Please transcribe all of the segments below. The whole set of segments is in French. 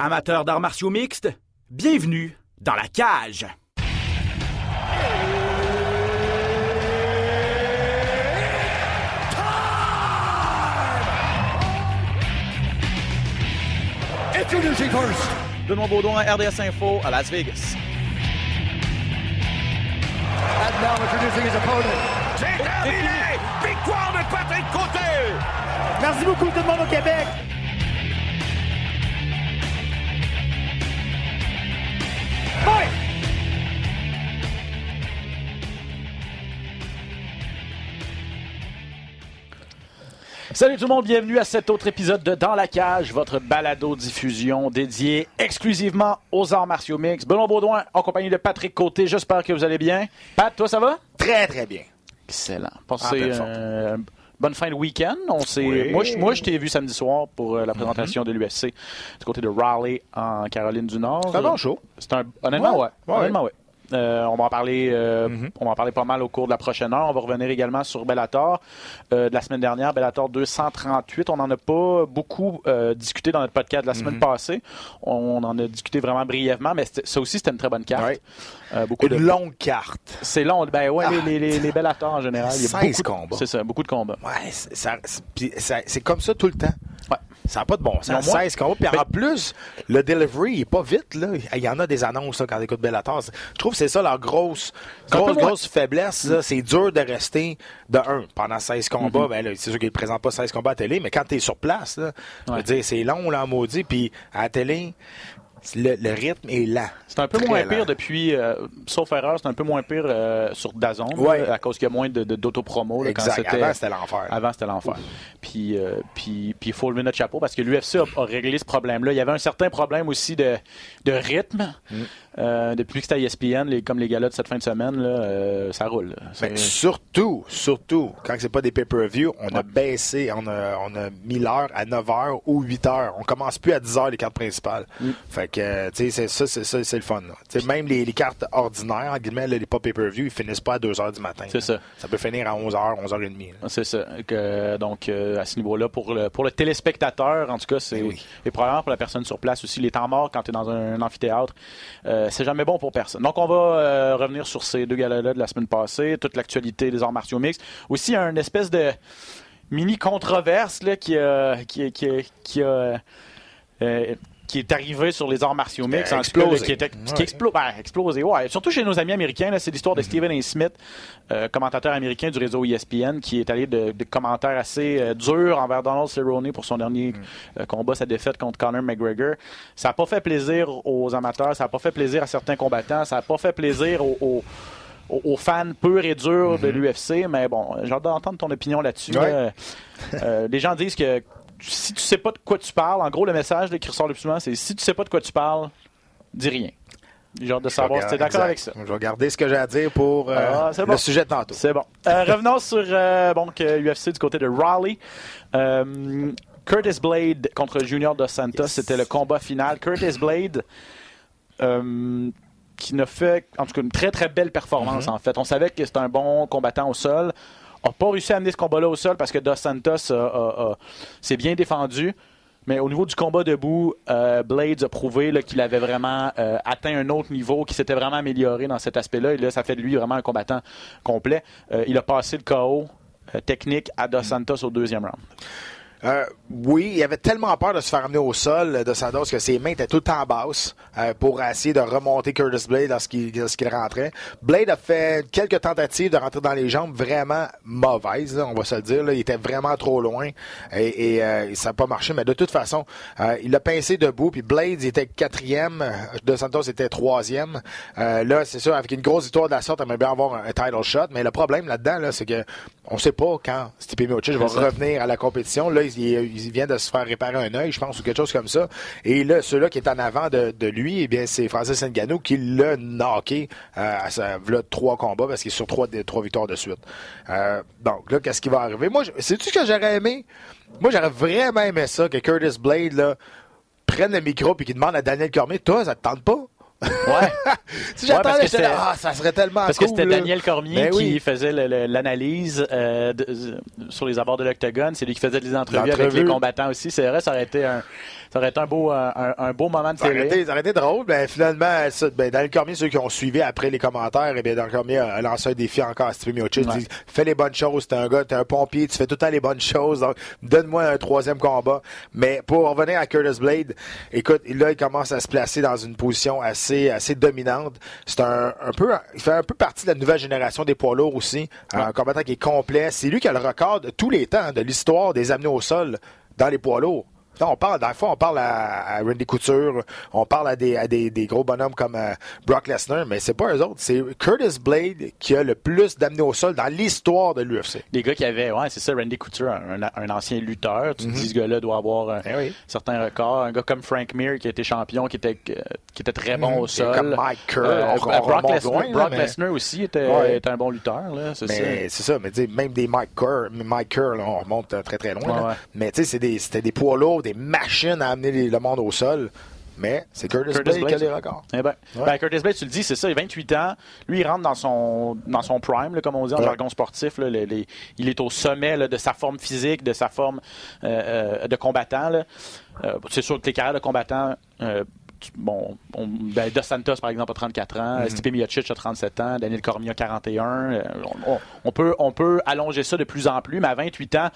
Amateurs d'arts martiaux mixtes, bienvenue dans la cage. Introducing first. Benoît Baudouin, RDS Info à Las Vegas. And now introducing his opponent. C'est terminé! Victoire de Patrick Côté! Merci beaucoup tout le monde au Québec. Salut tout le monde, bienvenue à cet autre épisode de Dans la cage, votre balado-diffusion dédiée exclusivement aux arts martiaux mix. Benoît Baudouin en compagnie de Patrick Côté, j'espère que vous allez bien. Pat, toi ça va? Très, très bien. Excellent. Euh, bonne fin de week-end. On Oui. Moi, je, moi, je t'ai vu samedi soir pour euh, la présentation de l'UFC du côté de Raleigh en Caroline du Nord. C'est un bon show. C'est un honnêtement ouais. Ouais, ouais. Honnêtement ouais. Euh, on va en parler euh, Mhm. on va en parler pas mal au cours de la prochaine heure. On va revenir également sur Bellator euh, de la semaine dernière, Bellator 238. On n'en a pas beaucoup discuté dans notre podcast de la Mhm. semaine passée. On en a discuté vraiment brièvement, mais ça aussi c'était une très bonne carte. Ouais. Beaucoup Une de longue carte. c'est long. Ben ouais, les, les, les, les Bellator en général. Il y a 16 beaucoup de- combats. C'est ça, beaucoup de combats. Ouais, c'est- comme ça tout le temps. Ouais. Ça n'a pas de bon sens. Non, moi- 16 combats. Puis en plus, le delivery il est pas vite. Là. Il y en a des annonces là, quand on écoute Bellator. Je trouve que c'est ça leur grosse, grosse, grosse faiblesse. C'est dur de rester de 1 pendant 16 combats. Mm-hmm. Ben, c'est sûr qu'ils ne présentent pas 16 combats à télé, mais quand tu es sur place, là, je veux Ouais. dire, c'est long, là, en maudit. Puis à la télé, le, le rythme est lent. C'est un peu moins lent. pire depuis, euh, sauf erreur, c'est un peu moins pire euh, sur Dazon, Ouais. là, à cause qu'il y a moins de- de- d'autopromo. c'était- Avant, c'était l'enfer. Avant, c'était l'enfer. Puis, euh, puis, puis il faut lever notre chapeau parce que l'UFC a, a réglé ce problème-là. Il y avait un certain problème aussi de, de rythme. Mm. Depuis que c'était ESPN, les, comme les galas de cette fin de semaine, là, ça roule. Ben, surtout, surtout, quand c'est pas des pay-per-view, on a baissé, on a, on a mis l'heure à 9 h ou 8 h. On commence plus à 10 h les cartes principales. Mm. Fait que, tu sais, c'est ça, c'est ça, c'est le fun. même les, les cartes ordinaires, en guillemets, les pas pay-per-view, ils finissent pas à 2 h du matin. C'est ça. Ça peut finir à 11 h 11 h 30 là. C'est ça. Que, donc, euh, à ce niveau-là, pour le, pour le téléspectateur, en tout cas, c'est Ben oui. et probablement pour la personne sur place aussi. Les temps morts, quand tu es dans un, amphithéâtre, euh, c'est jamais bon pour personne. Donc, on va euh, revenir sur ces deux galas-là de la semaine passée, toute l'actualité des arts martiaux mixtes. Aussi, un espèce de mini controverse là, qui, a, qui, qui, qui a. euh, qui est arrivé sur les arts martiaux mixtes, en explosé. qui, était, qui Ouais. explo- ben, explosé, ouais. Surtout chez nos amis américains, c'est l'histoire Mm-hmm. de Stephen A. Smith, euh, commentateur américain du réseau ESPN, qui est allé de, de commentaires assez euh, durs envers Donald Cerrone pour son dernier Mm. euh, combat, sa défaite contre Conor McGregor. Ça n'a pas fait plaisir aux amateurs, ça n'a pas fait plaisir à certains combattants, ça n'a pas fait plaisir aux, aux- fans purs et durs de l'UFC, mais bon, j'ai hâte d'entendre ton opinion là-dessus. Mm-hmm. Ouais. Euh, les gens disent que si tu sais pas de quoi tu parles, en gros, le message là, qui ressort le plus souvent, c'est si tu sais pas de quoi tu parles, dis rien. Hâte de savoir si tu es d'accord avec ça. Je vais garder ce que j'ai à dire pour euh, Ah, le bon. sujet de tantôt. C'est bon. Euh, revenons sur euh, donc, euh, UFC du côté de Raleigh. Curtis Blade contre Junior Dos Santos, Yes. c'était le combat final. Curtis Blade, qui ne fait en tout cas une très très belle performance Mm-hmm. en fait. On savait que c'était un bon combattant au sol. N'a pas réussi à amener ce combat-là au sol parce que Dos Santos s'est bien défendu. Mais au niveau du combat debout, euh, Blades a prouvé qu'il avait vraiment euh, atteint un autre niveau, qu'il s'était vraiment amélioré dans cet aspect-là. Et là, ça fait de lui vraiment un combattant complet. Euh, il a passé le KO technique à Dos Santos au deuxième round. Euh, oui, il avait tellement peur de se faire amener au sol de Santos que ses mains étaient tout le temps basses euh, pour essayer de remonter Curtis Blade lorsqu'il lorsqu'il rentrait. Blade a fait quelques tentatives de rentrer dans les jambes vraiment mauvaises, là, on va se le dire. là. Il était vraiment trop loin et, et, euh, ça n'a pas marché. Mais de toute façon, euh, il a pincé debout. Puis Blade il était quatrième, De Santos était troisième. Euh, là, c'est sûr, avec une grosse victoire de la sorte, on aimerait bien avoir un, un title shot. Mais le problème là-dedans, là, c'est que on sait pas quand Stipe Miocic va revenir à la compétition. Là, il, vient de se faire réparer un œil, je pense, ou quelque chose comme ça. Et là, celui-là qui est en avant de, lui, eh bien, c'est Francis Ngannou qui l'a knocké euh, à sa trois combats parce qu'il est sur trois, victoires de suite. Euh, donc là, qu'est-ce qui va arriver? Moi, je- sais-tu ce que j'aurais aimé? Moi, j'aurais vraiment aimé ça, que Curtis Blade, prenne le micro et qu'il demande à Daniel Cormier, toi, ça te tente pas? Ouais. si Ouais, j'attendais, ah, ça serait tellement Parce que c'était. Daniel Cormier Ben qui faisait l'analyse euh, euh, sur les abords de l'octogone. C'est lui qui faisait des entrevues avec les combattants aussi. C'est vrai, ça aurait été un, ça aurait été un beau, un, beau moment de Ça aurait, télé. été, ça aurait été drôle, mais finalement, ça, ben, Daniel Cormier, ceux qui ont suivi après les commentaires, et bien, Daniel Cormier a lancé un défi encore à Steve Miocic. Il Ouais. dit Fais les bonnes choses, t'es un gars, t'es un pompier, tu fais tout le temps les bonnes choses, donc donne-moi un troisième combat. Mais pour revenir à Curtis Blade, écoute, là, il commence à se placer dans une position assez, assez dominante. C'est un, un peu, il fait un peu partie de la nouvelle génération des poids lourds aussi. Un combattant qui est complet. C'est lui qui a le record de tous les temps de l'histoire des amenés au sol dans les poids lourds. On parle, dans le fond, on parle à, à Randy Couture, on parle à des, à des, des gros bonhommes comme euh, Brock Lesnar, mais c'est pas eux autres. C'est Curtis Blade qui a le plus d'amenés au sol dans l'histoire de l'UFC. Les gars qui avaient, ouais, c'est ça, Randy Couture, un, un ancien lutteur. Tu te dis, ce gars-là doit avoir un Eh oui. certain record. Un gars comme Frank Mir qui a été champion, qui était, euh, qui était très bon Mhm. au sol. comme Mike Kerr, Euh, on- on Brock Lesnar, loin, Brock mais- Lesnar aussi était, Ouais. était un bon lutteur. C'est ça. Mais ça, même des Mike Kerr, Mike Kerr, là, on remonte euh, très très loin. Ouais, là. ouais. Mais tu sais, c'est des- c'était des poids lourds, des machines à amener les- le monde au sol. Mais c'est Curtis, Curtis Blade, qui a les records. Eh ben, Ouais. ben, Curtis Blade, tu le dis, c'est ça, il a 28 ans. Lui, il rentre dans son, dans son prime, là, comme on dit en Ouais. jargon sportif. là, les- les- il est au sommet là, de sa forme physique, de sa forme euh, euh, de combattant. Euh, c'est sûr que les carrières de combattant, bon, on, ben, Dos Santos, par exemple, a 34 ans. Mhm. Stipe Miocic a 37 ans. Daniel Cormier a 41. Euh, on, on- on peut, on peut allonger ça de plus en plus, mais à 28 ans,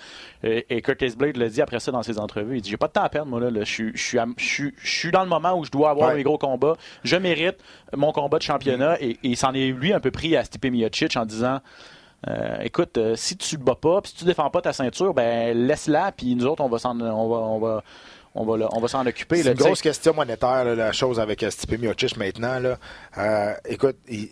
euh, et Curtis Blade l'a dit après ça dans ses entrevues, il dit J'ai pas de temps à perdre, moi. Là, là. Je, suis- je, suis à- je, suis- je suis dans le moment où je dois avoir Ouais. mes gros combats. Je mérite mon combat de championnat. Et, et il s'en est, lui, un peu pris à Stipe Miocic en disant euh, écoute, euh, si tu te bats pas, puis si tu défends pas ta ceinture, ben laisse-la, puis nous autres, on va s'en, on va, on va, on va, on va s'en occuper. C'est une grosse question monétaire, là, la chose avec euh, Stipe Miocic maintenant. Là. Euh, écoute, il-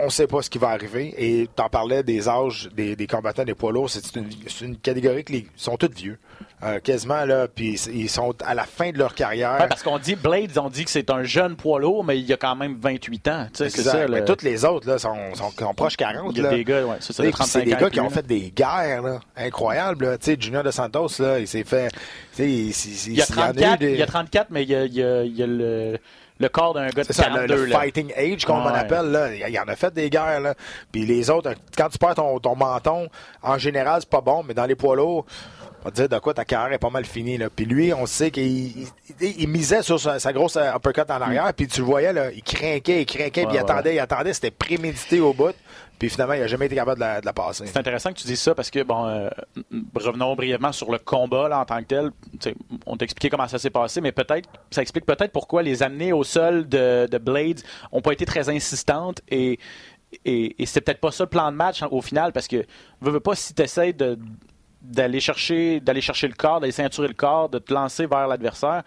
on ne sait pas ce qui va arriver. Et tu en parlais des âges des, des combattants des poids lourds. C'est une, une catégorie qui sont tous vieux. Euh, quasiment, là. Puis ils sont à la fin de leur carrière. Ouais, parce qu'on dit, Blades, on dit que c'est un jeune poids lourd, mais il a quand même 28 ans. Tu sais, c'est ça. Mais le- toutes les autres là, sont, sont, sont proches 40. Il y a là. des gars, ouais, c'est ça, Tu de sais, puis 35 C'est des gars qui ont fait des guerres là, incroyables. Là. Tu sais, Junior de Santos, là, il s'est fait. Il, il- Il y a il en a eu 34, des- il y a 34 mais il y a, il y a- il y a le, le corps d'un gars de C'est ça, le, 42. fighting age, comme on appelle, là. Il y en a fait des guerres, là. Puis les autres, quand tu perds ton, ton menton, en général, c'est pas bon, mais dans les poids lourds, va te dire de quoi ta carrière est pas mal finie, là. Puis lui, on sait qu'il il, il- il misait sur sa, sa grosse uppercut en arrière, puis tu le voyais, là, il craquait, il craquait, Ouais, puis il attendait, il attendait, c'était prémédité au bout. Puis finalement, il a jamais été capable de la, de la passer. C'est intéressant que tu dises ça parce que, bon, euh, revenons brièvement sur le combat là, en tant que tel. Tu sais, on t'a expliqué comment ça s'est passé, mais peut-être, ça explique peut-être pourquoi les amenées au sol de, de Blades ont pas été très insistantes et, et, et c'est peut-être pas ça le plan de match hein, au final parce que, veux, veux pas, si tu essaies de d'aller chercher d'aller chercher le corps, d'aller ceinturer le corps, de te lancer vers l'adversaire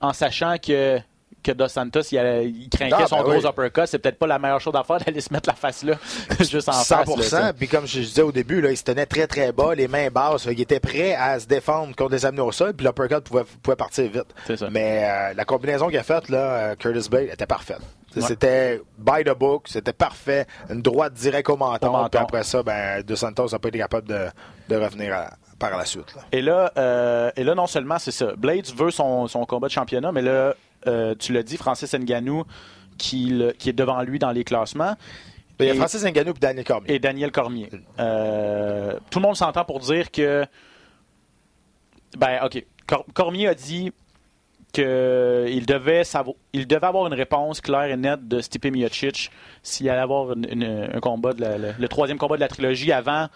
en sachant que que Dos Santos, il, allait- il craquait Ah, son ben gros uppercut, c'est peut-être pas la meilleure chose à faire d'aller se mettre la face là, juste en 100%. face. là, tu sais. puis comme je disais au début, là, il se tenait très très bas, les mains basses. Il était prêt à se défendre contre des amenés au sol, puis l'uppercut pouvait, pouvait partir vite. Ça. Mais euh, la combinaison qu'il a faite, là, euh, Curtis Blade, était parfaite. Ouais. C'était by the book, c'était parfait. Une droite directe au menton. Au menton. Puis après ça, ben, De Santos n'a pas été capable de, de revenir à- par la suite. là. Et là, euh, et là, non seulement c'est ça, Blades veut son, son combat de championnat, mais là, euh, tu l'as dit, Francis Ngannou qui, le- qui est devant lui dans les classements. Il y a Francis Ngannou et Daniel Cormier. et Daniel Cormier. Euh, tout le monde s'entend pour dire que. Ben, OK. Cor- Cormier a dit qu'il devait, il devait avoir une réponse claire et nette de Stipe Miocic s'il allait avoir une- une- un combat, de la- le, le troisième combat de la trilogie avant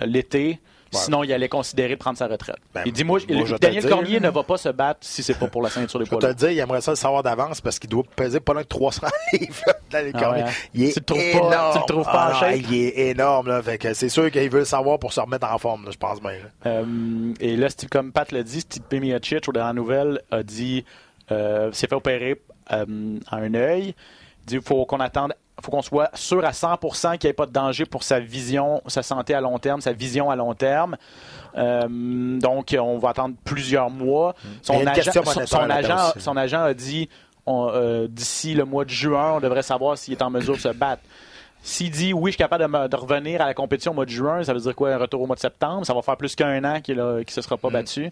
l'été. Ouais. Sinon, il allait considérer de prendre sa retraite. Ben, il dit Moi, je te Daniel dire, Cormier ne va pas se battre si c'est pas pour la ceinture des Je poids te le lourds. dire, il aimerait ça le savoir d'avance parce qu'il doit peser pas loin de 300 livres, Daniel Ah Cormier. ouais, hein? Il est Tu le trouves pas- énorme. tu le trouves pas en Ah, shape? Il est énorme, là. Fait que c'est sûr qu'il veut le savoir pour se remettre en forme, là, je pense bien. Euh, et là, Steve- comme Pat l'a dit, Steve Miocic, au dernier nouvelle, a dit euh, s'est fait opérer euh, à un œil. Il dit faut qu'on attende, faut qu'on soit sûr à 100% qu'il n'y ait pas de danger pour sa vision, sa santé à long terme, sa vision à long terme. Euh, donc, on va attendre plusieurs mois. Y Son, agent, son- agent, aussi. son agent a dit euh, d'ici le mois de juin, on devrait savoir s'il est en mesure de se battre. S'il dit oui, je suis capable de, me- de revenir à la compétition au mois de juin, ça veut dire quoi? Un retour au mois de septembre? Ça va faire plus qu'un an qu'il ne se sera Mm. pas battu.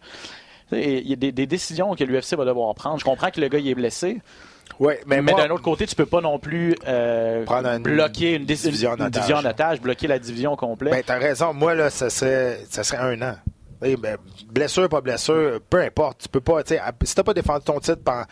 Et Il y a des, des décisions que l'UFC va devoir prendre. Je comprends que le gars il est blessé, Ouais, mais, d'un autre côté, tu peux pas non plus euh, une bloquer une, division en une otage. division en otage, bloquer la division au complet. Ben, t'as raison. Moi, là, ça serait, ça serait un an. Eh ben, blessure, pas blessure, peu importe. Tu peux pas, tu si t'as pas défendu ton titre pendant-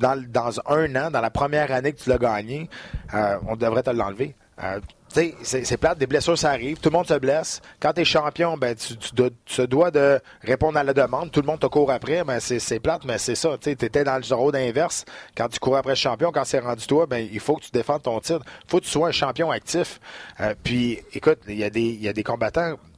dans, dans un an, dans la première année que tu l'as gagné, euh, on devrait te l'enlever. Euh, sais, c'est, plate, des blessures, ça arrive. Tout le monde se blesse. Quand t'es champion, ben, tu, tu dois- tu dois de répondre à la demande. Tout le monde te court après. Ben, c'est, plate, mais c'est ça. Tu sais, t'étais dans le rôle inverse. Quand tu cours après le champion, quand c'est rendu toi, ben, il faut que tu défendes ton titre. faut que tu sois un champion actif. Euh, puis, écoute, il y, a des- il y a des combattants tu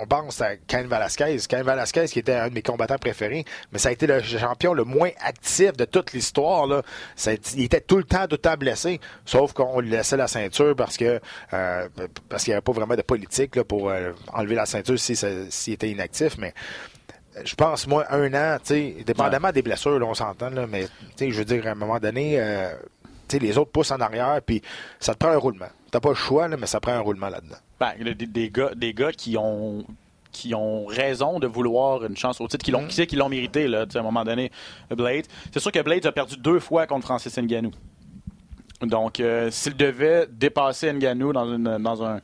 on pense à Cain Velasquez. Cain Velasquez, qui était un de mes combattants préférés, mais ça a été le champion le moins actif de toute l'histoire. là. Ça il était tout le temps, tout le temps blessé, sauf qu'on lui laissait la ceinture parce que euh, parce qu'il n'y avait pas vraiment de politique là, pour euh, enlever la ceinture si s'il était inactif. Mais je pense, moi, un an, dépendamment des blessures, là, on s'entend, là, mais je veux dire, à un moment donné, euh, les autres poussent en arrière, puis ça te prend un roulement. T'as pas le choix, là, mais ça prend un roulement là-dedans. Ben, des, des gars, des gars qui ont qui ont raison de vouloir une chance au titre, qui l'ont, qui sait qu'ils l'ont mérité là, à un moment donné. Blade, c'est sûr que Blade a perdu deux fois contre Francis Ngannou. Donc, euh, s'il devait dépasser Ngannou dans, une, dans un,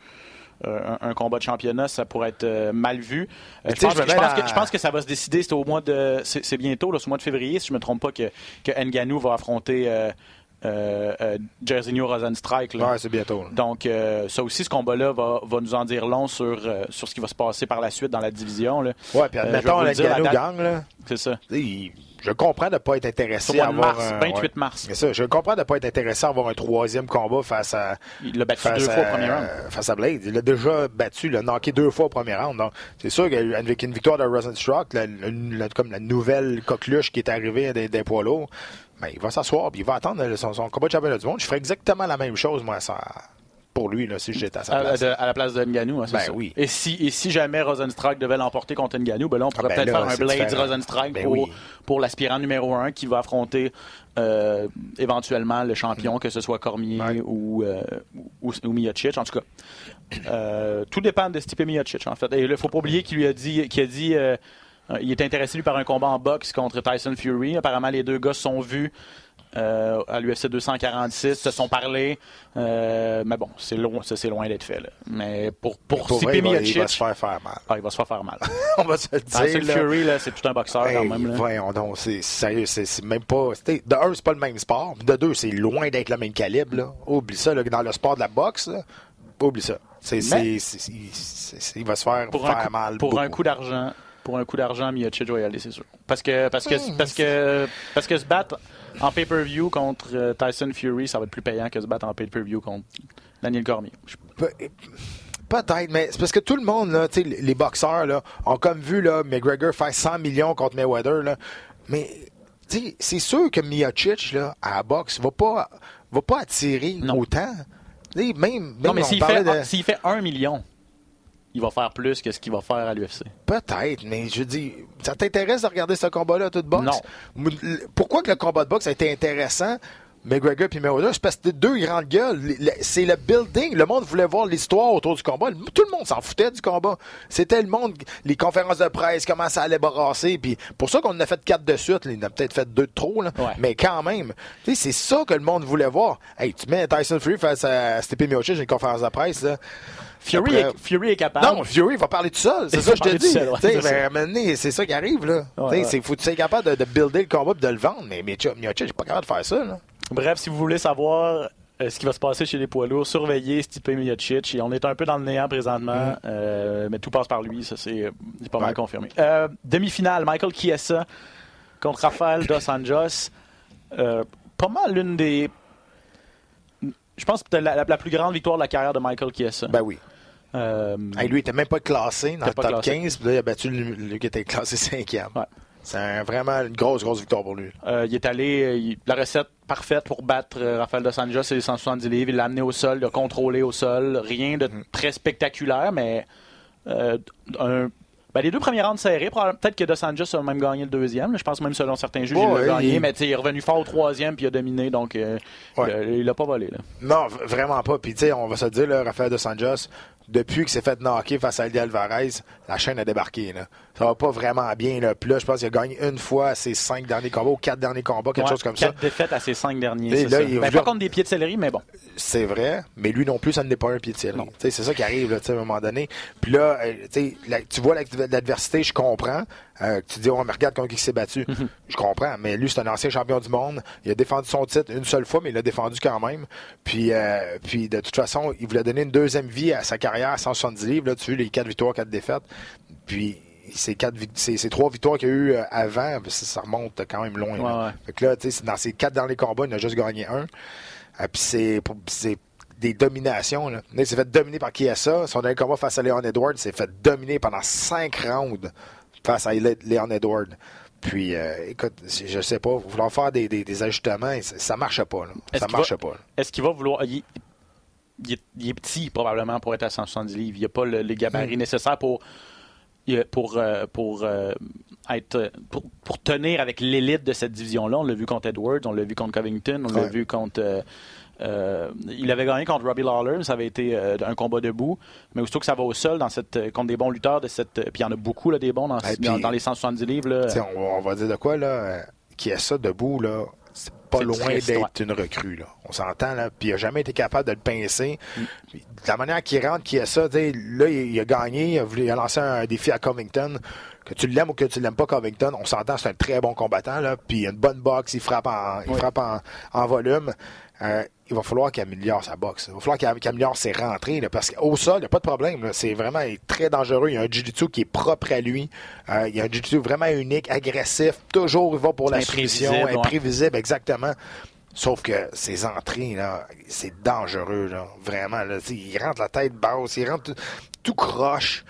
euh, un, un combat de championnat, ça pourrait être euh, mal vu. Je, pense je que, je pense dans- que- je pense que ça va se décider. C'est au mois de, c'est, bientôt, là, au mois de février, si je me trompe pas, que, que Ngannou va affronter euh, euh, Jairzinho Rosenstrike. là. Ouais, c'est bientôt. là. Donc, euh, ça aussi, ce combat-là va, va nous en dire long sur, euh, sur ce qui va se passer par la suite dans la division. Là. Ouais, puis Euh, admettons, le Ngannou date- gang, là. C'est ça. Il- Je comprends de ne pas être intéressé à avoir mars, un- 28 ouais. mars. C'est ça, je comprends de ne pas être intéressé à avoir un troisième combat face à Il l'a battu face deux à, fois au premier round. face à Blade. Il l'a déjà battu, il l'a knocké deux fois au premier round. Donc, c'est sûr qu'avec une victoire de Rosenstruck, comme la nouvelle coqueluche qui est arrivée des, des poids lourds, ben, il va s'asseoir puis il va attendre son, son combat de championnat du monde. Je ferais exactement la même chose, moi, ça, pour lui, là, si j'étais à sa À, place. de- à la place de Ngannou, hein, Ben ça. oui. Et si, et si jamais Rosenstrike devait l'emporter contre Ngannou, ben là, on pourrait ben peut-être faire un Blade. Rosenstrike Ben pour, oui. pour l'aspirant numéro un qui va affronter euh, éventuellement le champion, que ce soit Cormier Ouais. ou, euh, ou, ou Miocic. En tout cas, euh, tout dépend de Stipe Miocic, en fait. Et il ne faut pas oublier qu'il lui a dit, qu'il a dit euh, euh, il est intéressé lui par un combat en boxe contre Tyson Fury. Apparemment, les deux gars se sont vus. euh, à l'UFC 246, se sont parlé, euh, mais bon, c'est loin, c'est loin d'être fait. Là. Mais pour, pour, vrai, il va, il Miocic, va se faire faire mal. ah, il va se faire faire mal. On va se le dire. Là. Fury, là, c'est tout un boxeur quand même. là. voyons donc, c'est sérieux, c'est même pas. De un, c'est pas le même sport. De deux, c'est loin d'être le même calibre. Là. Oublie ça, dans le sport de la boxe, oublie ça. Il- va se faire pour faire coup, mal. pour un coup d'argent pour un coup d'argent Miocic va y aller c'est sûr parce que parce que parce que parce que se battre en pay-per-view contre euh, Tyson Fury ça va être plus payant que se battre en pay-per-view contre Daniel Cormier Pe- Peut-être, mais c'est parce que tout le monde, là, tu sais, les boxeurs, là, ont comme vu là, McGregor faire 100 millions contre Mayweather. Là, mais c'est sûr que Miocic, là, à la boxe, va pas, va pas attirer Non. autant. Même, même non mais s'il fait de- fait un million il va faire plus que ce qu'il va faire à l'UFC Peut-être, mais je dis, ça t'intéresse de regarder ce combat-là, tout de boxe? Non. Pourquoi que le combat de boxe a été intéressant? McGregor puis Mayweather, c'est parce que c'était deux grandes gueules. Le- le- C'est le building. Le monde voulait voir l'histoire autour du combat. Tout le monde s'en foutait du combat. C'était le monde, les conférences de presse, comment ça allait brasser. Puis pour ça qu'on en a fait quatre de suite. Il en a peut-être fait deux de trop, là. Ouais. mais quand même. C'est ça que le monde voulait voir. Hey, tu mets Tyson Fury face à Stipe Miocic une conférence de presse. Là. Fury Après- est, Fury est capable Non, Fury va parler tout seul. C'est ça que je te dis. seul, ouais, T'sais, c'est ça. ben, qui arrive. là. Ouais, faut que tu sois capable de, de builder le combat et de le vendre. Mais Miocic, j'ai pas capable de faire ça. Là. Bref, si vous voulez savoir euh, ce qui va se passer chez les poids lourds, surveillez Stipe Miocic. Et on est un peu dans le néant présentement, euh, mais tout passe par lui. Ça, c'est pas mal Mm. Confirmé. Euh, Demi-finale, Michael Chiesa contre Rafael Dos Anjos. Pas mal l'une des... Je pense que peut-être la, la- la plus grande victoire de la carrière de Michael Chiesa. Ben oui. Euh, Hey, lui, il était même pas classé dans le top classé. 15. Puis là, il a battu lui, qui était classé cinquième. Ouais. C'est un- vraiment une grosse, grosse victoire pour lui. Euh, il est allé, euh, il- la recette parfaite pour battre euh, Rafael Dos Anjos, c'est les 170 livres. Il l'a amené au sol, il l'a contrôlé au sol. Rien de très spectaculaire, mais euh, un- ben, les deux premiers rounds probablement- Peut-être que Dos Anjos a même gagné le deuxième. là. Je pense même selon certains juges, il l'a gagné. il- Mais il est revenu fort au troisième puis il a dominé, donc euh, Ouais. il l'a pas volé. Là. Non, vraiment pas. Puis, on va se dire, là, Rafael Dos Anjos, depuis qu'il s'est fait knocker face à Eddie Alvarez, la chaîne a débarqué. Là. Ça va pas vraiment bien. Là. Puis là, je pense qu'il a gagné une fois à ses cinq derniers combats ou quatre derniers combats, quelque Ouais, chose comme ça. quatre défaites à ses cinq derniers. Là, ça. il- Ben, pas contre des pieds de céleri, mais bon. C'est vrai, mais lui non plus, ça n'est pas un pied de céleri. C'est ça qui arrive là, à un moment donné. Puis là, euh, tu sais, la- tu vois l'adversité, je comprends. Euh, tu dis, oh, mais regarde contre qui il s'est battu. Mhm. Je comprends, mais lui, c'est un ancien champion du monde. Il a défendu son titre une seule fois, mais il l'a défendu quand même. Puis, euh, puis de toute façon, il voulait donner une deuxième vie à sa carrière à 170 livres. Là, tu vois, les quatre victoires, quatre défaites. Puis, ces, quatre, ces, trois victoires qu'il y a eu euh, avant, ça, remonte quand même loin. là. Ouais, ouais. Fait que là, tu sais, dans ces quatre derniers combats, il a juste gagné un. Puis c'est des dominations. Là. Il s'est fait dominer par Kiesa. Son dernier combat face à Leon Edwards, s'est fait dominer pendant cinq rounds face à Le- Leon Edwards. Puis, euh, écoute, je sais pas, vouloir faire des, des, des ajustements, ça, marchait pas. Là. Ça va- pas. Est-ce qu'il va vouloir. Il, il est, il est petit, probablement, pour être à 170 livres. Il n'a pas le- les gabarits Hmm. nécessaires pour. Pour, euh, pour, euh, être, pour, pour tenir avec l'élite de cette division-là. On l'a vu contre Edwards, on l'a vu contre Covington, on l'a vu contre. euh, euh, il avait gagné contre Robbie Lawler, ça avait été euh, un combat debout. Mais aussitôt que ça va au sol, dans cette, euh, contre des bons lutteurs de cette. Puis il y en a beaucoup, là, des bons dans, dans, dans les 170 livres. Là. On, on va dire de quoi, là, euh, Kiesa debout, là, c'est pas loin d'être une recrue. Là. On s'entend, là. Puis il a jamais été capable de le pincer. Mm. De la manière qu'il rentre, Kiesa, tu sais, là, il, il a gagné, il a, voulu, il a lancé un défi à Covington. Que tu l'aimes ou que tu l'aimes pas, Covington, on s'entend, c'est un très bon combattant, là. Puis il a une bonne boxe, il frappe en, il Oui. frappe en, en volume. Euh, il va falloir qu'il améliore sa boxe. Il va falloir qu'il améliore ses rentrées. là, parce qu'au sol, il n'y a pas de problème. C'est vraiment très dangereux. Il y a un jiu-jitsu qui est propre à lui. Euh, il y a un jiu-jitsu vraiment unique, agressif. Toujours, il va pour la Imprévisible, ouais. Imprévisible, exactement. Sauf que ses entrées, là, c'est dangereux. Là, vraiment. Là, il rentre la tête basse. Il rentre tout, tout croche.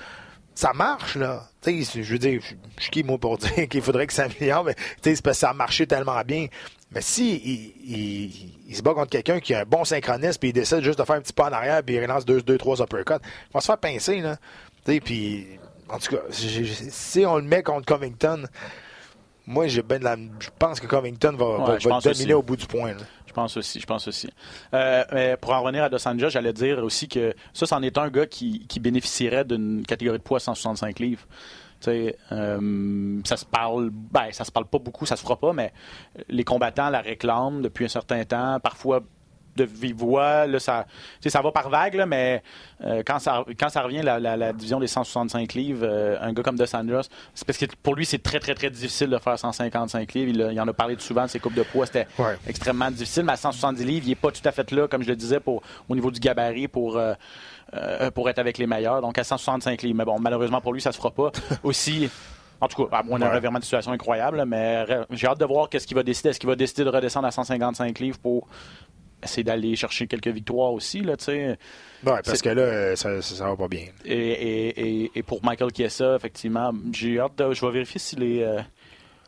Ça marche, là. Je veux dire, je suis qui, moi, pour dire qu'il faudrait que ça améliore, mais tu sais, c'est parce que ça a marché tellement bien. Mais si il, il- il se bat contre quelqu'un qui a un bon synchronisme, puis il décide juste de faire un petit pas en arrière, puis il relance deux, deux trois uppercuts, il va se faire pincer, là. Tu sais, puis, en tout cas, si on le met contre Covington, moi, j'ai ben de la, je pense que Covington va, Ouais, va dominer aussi. au bout du point. là. Je pense aussi, je pense aussi. Euh, mais pour en revenir à Dos Anjos, j'allais dire aussi que ça, c'en est un gars qui, qui bénéficierait d'une catégorie de poids 165 livres. Euh, ça se parle, ben, ça se parle pas beaucoup, ça se fera pas, mais les combattants la réclament depuis un certain temps, parfois de vive voix, là, ça, ça va par vague, là, mais euh, quand, ça, quand ça revient, la, la- la division des 165 livres, euh, un gars comme Dos Anjos, c'est parce que pour lui, c'est très, très, très difficile de faire 155 livres. Il, a- il en a parlé souvent de ses coupes de poids, c'était Ouais. extrêmement difficile, mais à 170 livres, il n'est pas tout à fait là, comme je le disais, pour, au niveau du gabarit pour, euh, pour être avec les meilleurs. Donc à 165 livres. Mais bon, malheureusement pour lui, ça se fera pas. Aussi. En tout cas, moins d'un Ouais. revirement de situation incroyable, mais j'ai hâte de voir qu'est-ce qu'il va décider. Est-ce qu'il va décider de redescendre à 155 livres pour essayer d'aller chercher quelques victoires aussi, là, tu sais. Ouais, parce C'est- que là, ça, ça, ça va pas bien. Et, et- et- et pour Michael Chiesa, effectivement, j'ai hâte de. Je vais vérifier si les, euh,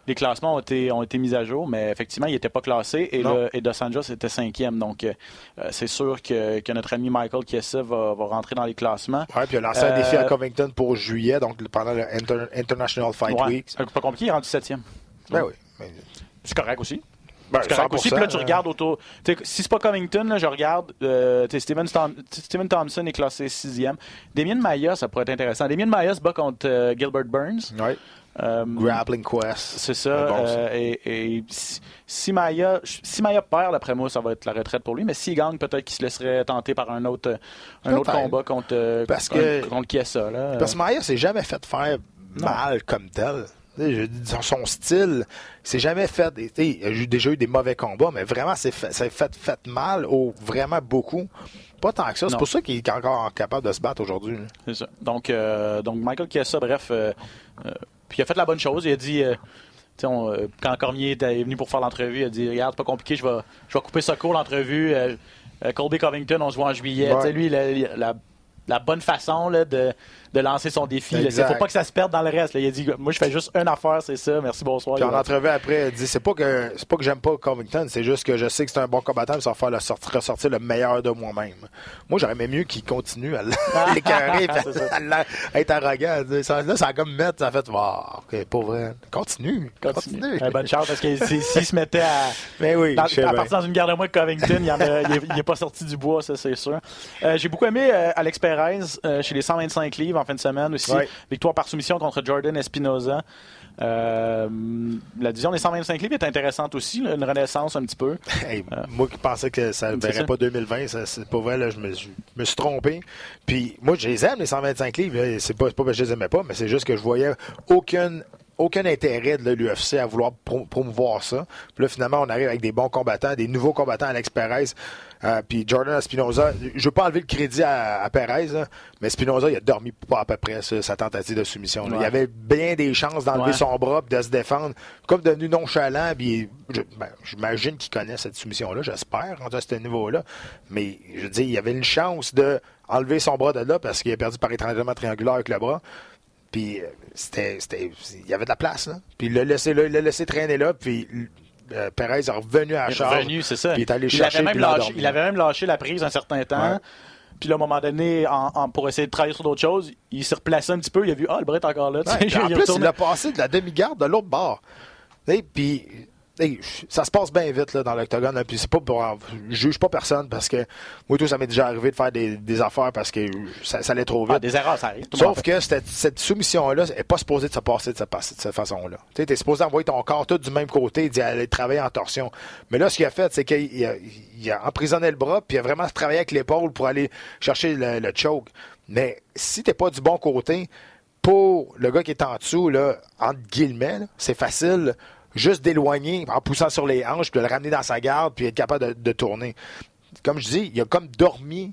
les classements ont été, ont été mis à jour, mais effectivement, il n'était pas classé et, le- et Dos Anjos était cinquième. Donc, euh, c'est sûr que, que notre ami Michael Chiesa va, va rentrer dans les classements. Ouais, puis il a lancé un défi à Euh, Covington pour juillet, donc pendant le Inter- International Fight Ouais, Week. c'est pas compliqué, il est rendu septième. Ben oui. C'est correct aussi. Ben, aussi. Puis là, tu 100%, regardes autour. tu sais, si c'est pas Covington, là, je regarde. euh, Steven, Thom- Steven Thompson est classé sixième. Damien Maia, ça pourrait être intéressant. Damien Maia se bat contre euh, Gilbert Burns. Ouais. Euh, Grappling Quest. C'est ça. Bon, et et si, Maya, si Maya perd, d'après moi, ça va être la retraite pour lui. Mais s'il gagne, peut-être qu'il se laisserait tenter par un autre, un autre combat contre, Parce contre, que- contre Kiesa. Là. Parce que Maia s'est jamais fait faire mal comme tel. Dis, Son, style, il s'est jamais fait. eu- déjà eu des mauvais combats, mais vraiment, c'est fait, c'est fait, fait mal au vraiment beaucoup. Pas tant que ça. C'est pour ça qu'il est encore capable de se battre aujourd'hui. C'est ça. Donc, euh, donc Michael Chiesa, bref, euh, euh, puis il a fait la bonne chose. Il a dit, euh, on, euh, quand Cormier est venu pour faire l'entrevue, il a dit, regarde, c'est pas compliqué, je vais, je vais couper ça court l'entrevue. Colby Covington, on se voit en juillet. Ouais. Lui, la, la bonne façon là, de, de lancer son défi. Il Exact. faut pas que ça se perde dans le reste. là. Il a dit Moi, je fais juste une affaire, c'est ça. Merci, bonsoir. Puis en entrevue après, il dit c'est pas que c'est pas que j'aime pas Covington, c'est juste que je sais que c'est un bon combattant, mais ça va faire le ressortir le meilleur de moi-même. Moi, j'aurais aimé mieux qu'il continue à l- à à à être arrogant. Ça- Là, ça a comme mettre, ça a fait, ok, pas vrai. Continue, Continue. continue. Eh, bonne chance parce que s'il se mettait à, Mais oui, dans- je sais à partir dans une garde de moi de Covington, il n'est pas sorti du bois, ça c'est sûr. Euh, J'ai beaucoup aimé euh, Alex Perez euh, chez les 125 livres en fin de semaine aussi. Ouais. Victoire par soumission contre Jordan Espinoza. Euh, la division des 125 livres est intéressante aussi, là, une renaissance un petit peu. Hey, Moi qui pensais que ça ne verrait ça. pas 2020, ça, c'est pas vrai, là, je, me, je me suis trompé. Puis moi, je les aime, les 125 livres. C'est pas, c'est pas que je les aimais pas, mais c'est juste que je voyais aucun, aucun intérêt de l'UFC à vouloir pro- promouvoir ça. Puis là, finalement, on arrive avec des bons combattants, des nouveaux combattants, Alex Perez, euh, puis Jordan Espinoza. Je veux pas enlever le crédit à, à Perez, là, mais Espinoza, il a dormi pas à peu près sa tentative de soumission. Ouais. Il avait bien des chances d'enlever Ouais. son bras puis de se défendre. Comme devenu nonchalant, puis ben, j'imagine qu'il connaît cette soumission-là, j'espère, rendu à ce niveau-là. Mais je veux dire, il avait une chance de enlever son bras de là parce qu'il a perdu par étranglement triangulaire avec le bras. Puis euh, c'était, c'était, il y avait de la place là. Puis il l'a laissé là, il l'a laissé traîner là. Puis euh, Perez est revenu à la Il est charge. revenu, c'est ça. Il est allé chercher. avait il lâché, avait même lâché la prise un certain temps. Ouais. Puis là, à un moment donné, en- en- pour essayer de travailler sur d'autres choses, il s'est replacé un petit peu. Il a vu, ah, le bras est encore là. Ouais, en il plus, il a passé de la demi-garde de l'autre bord. Sais, Puis, hey, ça se passe bien vite là, dans l'octogone. là, Puis c'est pas pour. Je juge pas personne parce que moi, tout, ça m'est déjà arrivé de faire des, des affaires parce que ça, ça allait trop vite. Ah, des erreurs, ça arrive. Sauf que cette, cette soumission-là n'est pas supposée de se passer de cette, de cette façon-là. Tu es supposé envoyer ton corps tout du même côté et aller travailler en torsion. Mais là, ce qu'il a fait, c'est qu'il a, il a emprisonné le bras puis il a vraiment travaillé avec l'épaule pour aller chercher le, le choke. Mais si t'es pas du bon côté, pour le gars qui est en dessous, là, entre guillemets, là, c'est facile juste d'éloigner en poussant sur les hanches puis de le ramener dans sa garde puis être capable de, de tourner. Comme je dis, il a comme dormi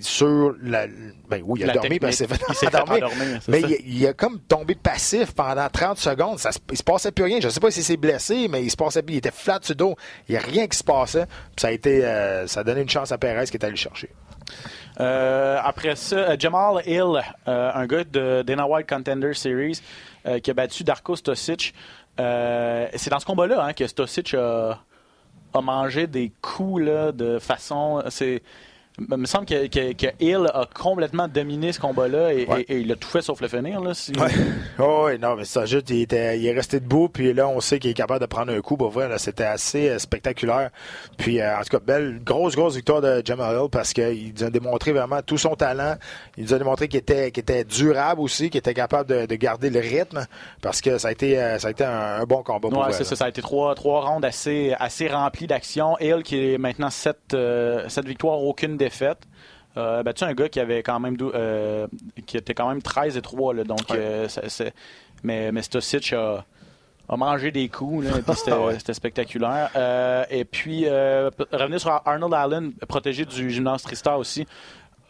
sur la. Ben oui, il a La dormi s'est fait Il s'est fait endormir. Mais il, il a comme tombé passif pendant 30 secondes. Ça, il se passait plus rien. Je sais pas s'il s'est blessé, mais il se passait plus. Il était flat sur le dos. Il n'y a rien qui se passait. Puis ça a été. euh, ça a donné une chance à Perez qui est allé le chercher. Euh, après ça, euh, Jamal Hill, euh, un gars de Dana White Contender Series, qui a battu Darko Stosic. Euh, c'est dans ce combat-là hein, que Stosic a, a mangé des coups là, de façon. C'est, il me semble que, que- que Hill a complètement dominé ce combat-là et, Ouais. et- et il a tout fait sauf le finir. Là, si- Oh, oui, non, mais ça, juste, il, était, il est resté debout, puis là, on sait qu'il est capable de prendre un coup. Vrai, c'était assez euh, spectaculaire. Puis, euh, en tout cas, belle, grosse, grosse victoire de Jamal Hill parce qu'il nous a démontré vraiment tout son talent. Il nous a démontré qu'il était, était durable aussi, qu'il était capable de, de garder le rythme parce que ça a été, euh, ça a été un, un bon combat pour Ouais, c'est ça. Ça a été trois, trois rounds assez, assez remplis d'action. Hill qui est maintenant sept, sept victoires, aucune défaite. Euh, battu un gars qui avait quand même euh, qui était quand même 13 et 3 là, donc Ouais. euh, ça- mais mais Stosic a, a mangé des coups puis c'était spectaculaire Euh, et puis revenir sur Arnold Allen protégé du gymnase Tristar aussi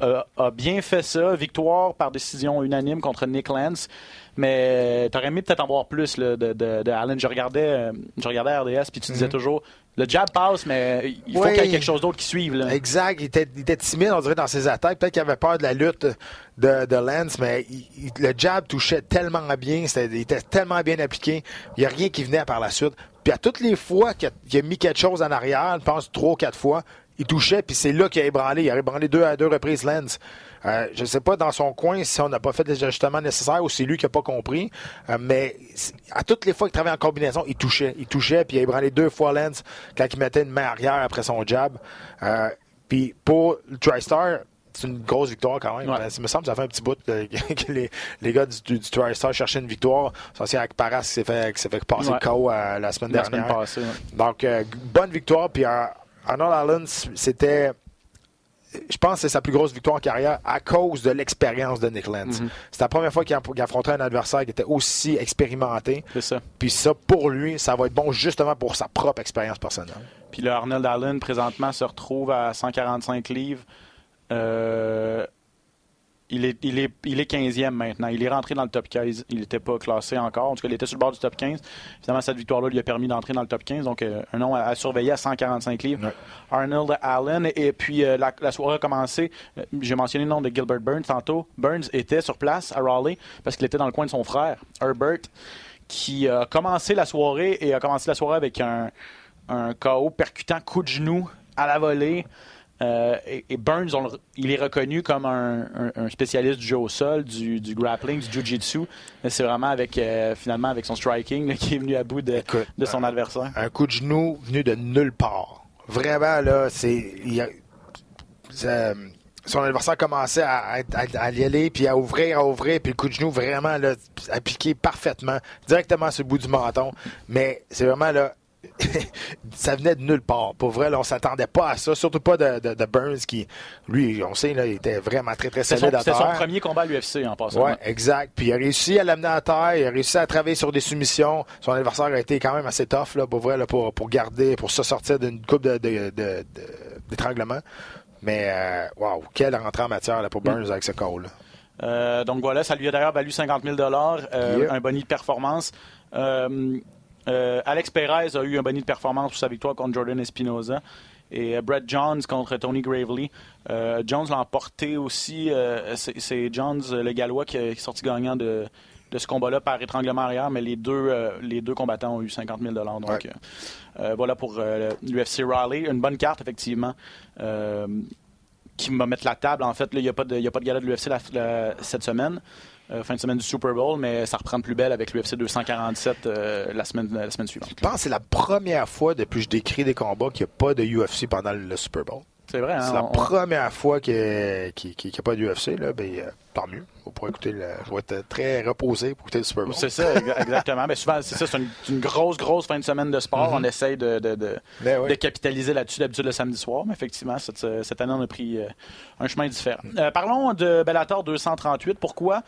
euh, a bien fait ça victoire par décision unanime contre Nick Lance mais t'aurais aimé peut-être en voir plus là, de, de, de Allen je regardais euh, je regardais RDS puis tu disais toujours le jab passe mais il faut Mhm. Oui. qu'il y ait quelque chose d'autre qui suive là. Exact. Il était, il était timide, on dirait, dans ses attaques. Peut-être qu'il avait peur de la lutte de, de Lance, mais il- il- le jab touchait tellement bien. Il était tellement bien appliqué. Il n'y a rien qui venait par la suite. Puis à toutes les fois qu'il a, qu'il a mis quelque chose en arrière, je pense trois ou quatre fois, il touchait, puis c'est là qu'il a ébranlé. Il a ébranlé deux à deux reprises Lance. Euh, je ne sais pas dans son coin si on n'a pas fait les ajustements nécessaires ou c'est lui qui n'a pas compris, euh, mais à toutes les fois qu'il travaillait en combinaison, il touchait. Il touchait, puis il a ébranlé deux fois Lance quand il mettait une main arrière après son jab. Euh, puis pour le TriStar, c'est une grosse victoire quand même. Ouais. Euh, Ça me semble que ça fait un petit bout que les, les gars du, du, du TriStar cherchaient une victoire. C'est aussi avec Paras qui s'est fait, qui s'est fait passer Ouais. KO la semaine la dernière. semaine passée ouais. Donc, bonne victoire. Puis Arnold Allen, c'était, je pense, que c'est sa plus grosse victoire en carrière à cause de l'expérience de Nick Lance. Mhm. C'est la première fois qu'il affrontait un adversaire qui était aussi expérimenté. c'est ça Puis ça, pour lui, ça va être bon justement pour sa propre expérience personnelle. Puis le Arnold Allen, présentement, se retrouve à 145 livres. Euh, il est, il, est, il est 15e maintenant. Il est rentré dans le top 15. Il n'était pas classé encore. En tout cas, il était sur le bord du top 15. Finalement, cette victoire-là lui a permis d'entrer dans le top 15. Donc, euh, un nom à, à surveiller à 145 livres. Ouais. Arnold Allen. Et puis, euh, la, la soirée a commencé. Euh, J'ai mentionné le nom de Gilbert Burns tantôt. Burns était sur place à Raleigh parce qu'il était dans le coin de son frère, Herbert, qui a commencé la soirée et a commencé la soirée avec un, un KO percutant coup de genou à la volée. Euh, et, et Burns, on il est reconnu comme un, un- un spécialiste du jeu au sol, du, du grappling, du jiu-jitsu. Mais c'est vraiment avec, euh, finalement, avec son striking qui est venu à bout de, Écoute, de son adversaire. un coup de genou venu de nulle part. Vraiment, là, c'est. son adversaire commençait à, à- à y aller, puis à ouvrir, à ouvrir, puis le coup de genou vraiment là, appliqué parfaitement, directement sur le bout du menton. Mais c'est vraiment là. Ça venait de nulle part. Pour vrai, là, on s'attendait pas à ça. Surtout pas de, de- de Burns qui, lui, on sait, là, il était vraiment très, très solide son, à c'était son terre. premier combat à l'UFC en passant. Ouais, exact. Puis il a réussi à l'amener à terre, il a réussi à travailler sur des soumissions. Son adversaire a été quand même assez tough là, pour vrai, là, pour, pour garder, pour se sortir d'une coupe de, d'étranglement. Mais euh, wow, quelle rentrée en matière là, pour Burns avec ce call. Euh, donc voilà, ça lui a d'ailleurs valu 50 000 euh, Yeah. un boni de performance. Euh, euh, Alex Perez a eu un boni de performance pour sa victoire contre Jordan Espinoza. Et euh, Brett Jones contre Tony Gravely. Euh, Jones l'a emporté aussi. euh, c'est, Jones, le Gallois, qui, est sorti gagnant de, de ce combat-là par étranglement arrière. Mais les deux, les deux combattants ont eu 50 000 Donc Ouais. voilà pour l'UFC Raleigh. Une bonne carte, effectivement. Qui va mettre la table. En fait, il n'y a, pas de- il y a pas de gala de l'UFC cette semaine, euh, fin de semaine du Super Bowl, mais ça reprend de plus belle avec l'UFC 247 euh, la, semaine, la semaine suivante. Je pense que c'est la première fois depuis que je décris des combats qu'il n'y a pas de UFC pendant le Super Bowl. C'est vrai, hein? C'est la on- première fois qu'il n'y a pas de UFC. Là, ben, euh, tant mieux. On pourra écouter le, je vais être très reposé pour écouter le Super Bowl. C'est ça, exa- exactement. Mais souvent, c'est ça, c'est une, une grosse, grosse fin de semaine de sport. On essaye de, de, de- Mm-hmm. Ben oui. de capitaliser là-dessus d'habitude le samedi soir. Mais effectivement, cette, cette année, on a pris euh, un chemin différent. Euh, parlons de Bellator 238. Pourquoi?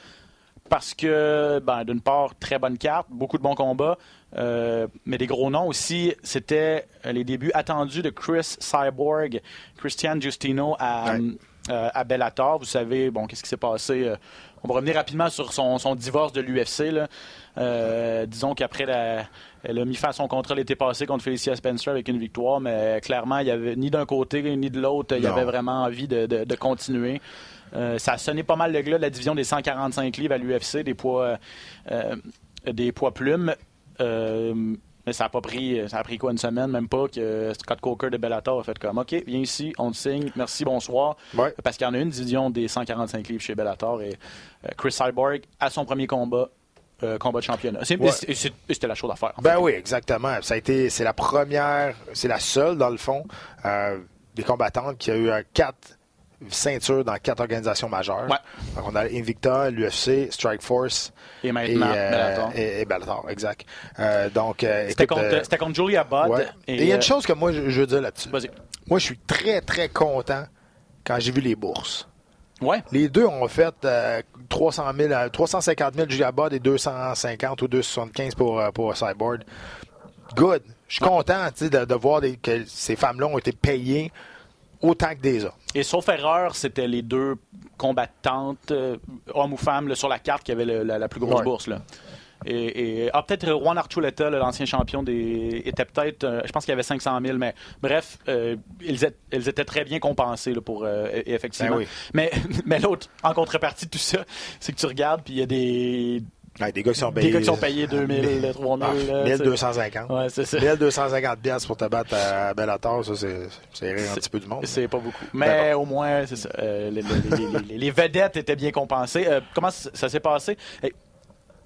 Parce que, ben, d'une part, très bonne carte, beaucoup de bons combats, euh, mais des gros noms aussi. C'était euh, les débuts attendus de Chris Cyborg, Christian Justino à, Ouais. euh, à Bellator. Vous savez, bon, qu'est-ce qui s'est passé? on va revenir rapidement sur son, son divorce de l'UFC. Euh, disons qu'après, elle a mis fin à son contrat l'été passé contre Felicia Spencer avec une victoire, mais clairement, il y avait ni d'un côté ni de l'autre, il y avait vraiment envie de, de- de continuer. Euh, ça a sonné pas mal le glas de la division des 145 livres à l'UFC, des poids, euh, euh, des poids plumes. mais ça a pas pris, ça a pris quoi une semaine, même pas que Scott Coker de Bellator a fait comme OK, viens ici, on te signe, merci, bonsoir. Parce qu'il y en a une division des 145 livres chez Bellator et Chris Cyborg à son premier combat combat de championnat. C'était la chose à faire. Ben oui, exactement. Ça a été, c'est la première, c'est la seule dans le fond des combattantes qui a eu un ceinture dans quatre organisations majeures. Donc on a Invicta, l'UFC, Strike Force et maintenant euh, Bellator. Et, Bellator, exact. Euh, donc, euh, c'était, contre, Julia Budd. Et il y a une chose que moi je, veux dire là-dessus. Moi, je suis très très content quand j'ai vu les bourses. Les deux ont fait 300 000, 350 000 Julia Budd et 250 ou 275 pour, pour Cyborg. Good. Je suis content de, voir que ces femmes-là ont été payées autant que des hommes. Et sauf erreur, c'était les deux combattantes, euh, hommes ou femmes, là, sur la carte qui avaient le- la, la plus grosse Ouais. bourse. Là. Et, et- ah, peut-être Juan Archuleta, l'ancien champion, des, était peut-être, euh, je pense qu'il y avait 500 000, mais bref, euh, ils, étaient, ils étaient très bien compensés là, pour, euh, et- effectivement. Ben oui. Mais, mais l'autre, en contrepartie de tout ça, c'est que tu regardes, puis il y a des, Ouais, des gars qui sont des payés. gars qui sont payés 2000, 3000. Ah, là, 1250. Ouais, c'est ça. 1250 piastres pour te battre à Bellator, ça, c'est c'est rire un petit peu du monde. C'est pas beaucoup. Mais au moins, c'est ça. euh, les, les- les- les- les vedettes étaient bien compensées. Euh, comment ça, s'est passé?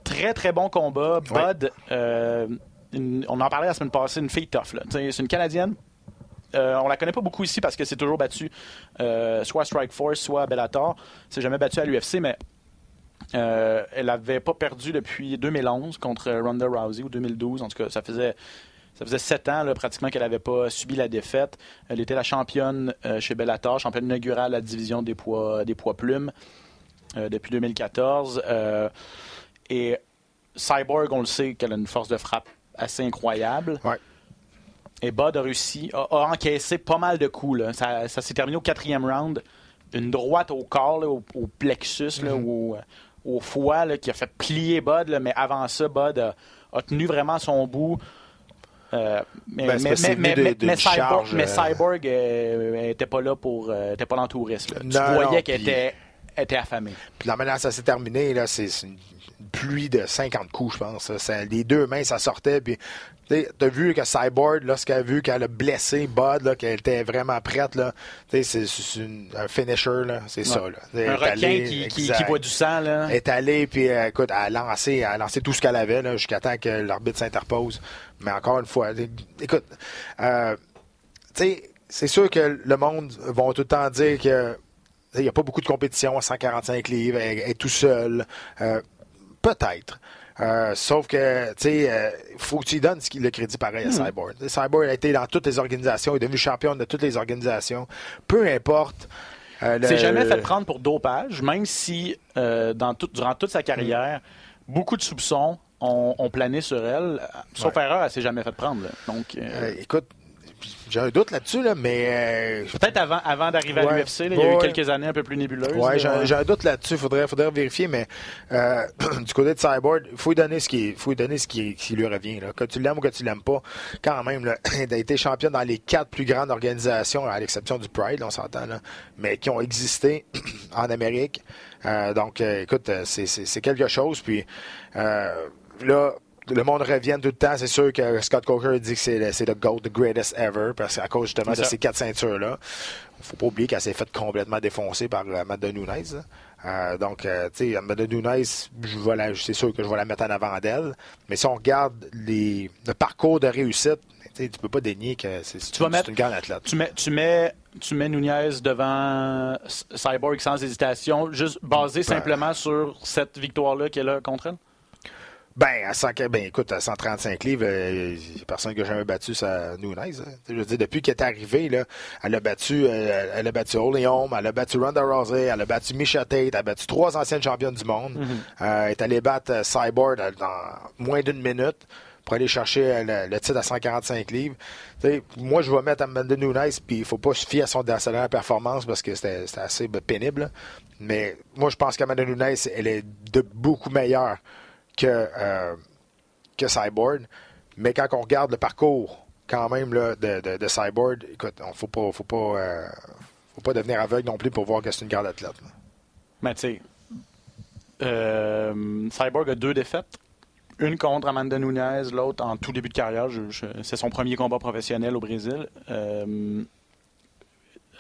Très, très bon combat. Ouais. Bud, euh, une- on en parlait la semaine passée, une fille tough. C'est une Canadienne. Euh, on la connaît pas beaucoup ici parce que c'est toujours battu euh, soit à Strike Force, soit à Bellator. C'est jamais battu à l'UFC, mais euh, elle avait pas perdu depuis 2011 contre Ronda Rousey ou 2012. En tout cas, ça faisait ça faisait sept ans là, pratiquement qu'elle n'avait pas subi la défaite. Elle était la championne euh, chez Bellator, championne inaugurale de la division des poids, des poids plumes euh, depuis 2014. Euh, et Cyborg, on le sait qu'elle a une force de frappe assez incroyable. Ouais. Et Bud a réussi, a, a encaissé pas mal de coups. là. Ça, ça s'est terminé au quatrième round. une droite au corps, là, au, au plexus, là, ou au, foie, là, qui a fait plier Bud. là, mais avant ça, Bud a, a tenu vraiment son bout. Euh, mais, Ben, mais, mais, de- Cyborg, mais euh, Cyborg, euh, était pas là pour. euh, était pas dans le tourisme. Tu Non, voyais qu'elle était, était affamée. Puis la manière ça s'est terminé, c'est une pluie de 50 coups, je pense. Ça- les deux mains, ça sortait. Puis, t'as vu que Cyborg, lorsqu'elle a vu qu'elle a blessé Bud, qu'elle était vraiment prête, là, c'est- un finisher, là, c'est ça. Là. Un requin qui, qui, boit du sang. Là. Est allée, puis euh, écoute, elle a lancé, elle a lancé tout ce qu'elle avait, là, jusqu'à temps que l'arbitre s'interpose. Mais encore une fois, écoute, euh, tu sais, c'est sûr que le monde va tout le temps dire que il n'y a pas beaucoup de compétition à 145 livres, elle, elle est tout seul. Euh, Peut-être. Euh, sauf que, tu sais, euh, faut que tu lui donnes le crédit pareil Hmm. à Cyborg. Tu sais, Cyborg a été dans toutes les organisations, il est devenu champion de toutes les organisations. Peu importe. euh, le- s'est jamais fait prendre pour dopage, même si euh, dans tout- durant toute sa carrière, beaucoup de soupçons ont, ont plané sur elle. Sauf Ouais. erreur, elle s'est jamais fait prendre. là. Donc, Euh, écoute, j'ai un doute là-dessus, là, mais euh, peut-être avant, avant d'arriver à l'UFC, il y a eu quelques années un peu plus nébuleuses. Là, j'ai un- doute là-dessus. Faudrait, faudrait vérifier, mais euh, du côté de Cyborg, il faut lui donner ce qui, faut lui donner ce qui, qui lui revient. Là. Que tu l'aimes ou que tu l'aimes pas, quand même, là, elle a été championne dans les quatre plus grandes organisations, à l'exception du Pride, on s'entend, mais qui ont existé en Amérique. Euh, donc, écoute, c'est- quelque chose. Puis là. Le monde revient tout le temps. C'est sûr que Scott Coker dit que c'est le, GOAT, the greatest ever, parce qu'à cause justement de ces quatre ceintures-là. faut pas oublier qu'elle s'est faite complètement défoncer par euh, Amanda Nunes. là. Euh, donc, euh, tu sais, Amanda Nunes, c'est sûr que je vais la mettre en avant d'elle. Mais si on regarde les, le parcours de réussite, tu peux pas dénier que c'est une, une grande athlète. Tu mets, tu mets, tu mets Nunez devant Cyborg sans hésitation, juste basé simplement sur cette victoire-là qu'elle a contre elle? Ben, à 100 ben, écoute, à 135 livres, a personne qui a jamais battu sa Nunes. hein. Je veux dire, depuis qu'elle est arrivée, là, elle a battu, euh, elle a battu elle a battu Ronda Rousey, elle a battu Misha Tate, elle a battu trois anciennes championnes du monde. Euh, elle est allée battre euh, Cyborg euh, dans moins d'une minute pour aller chercher euh, le, le titre à 145 livres. Moi, je vais mettre Amanda Nunes, puis il faut pas se fier à son dernière performance parce que c'était c'était assez ben, pénible. là. Mais moi, je pense qu'Amanda Nunes, elle est de beaucoup meilleure que, euh, que Cyborg. Mais quand on regarde le parcours, quand même, là, de, de, Cyborg, écoute, on faut pas, faut pas, euh, faut pas devenir aveugle non plus pour voir que c'est une grande athlète. Mais tu sais, euh, Cyborg a deux défaites. Une contre Amanda Nunes, l'autre en tout début de carrière. C'est son premier combat professionnel au Brésil. Euh,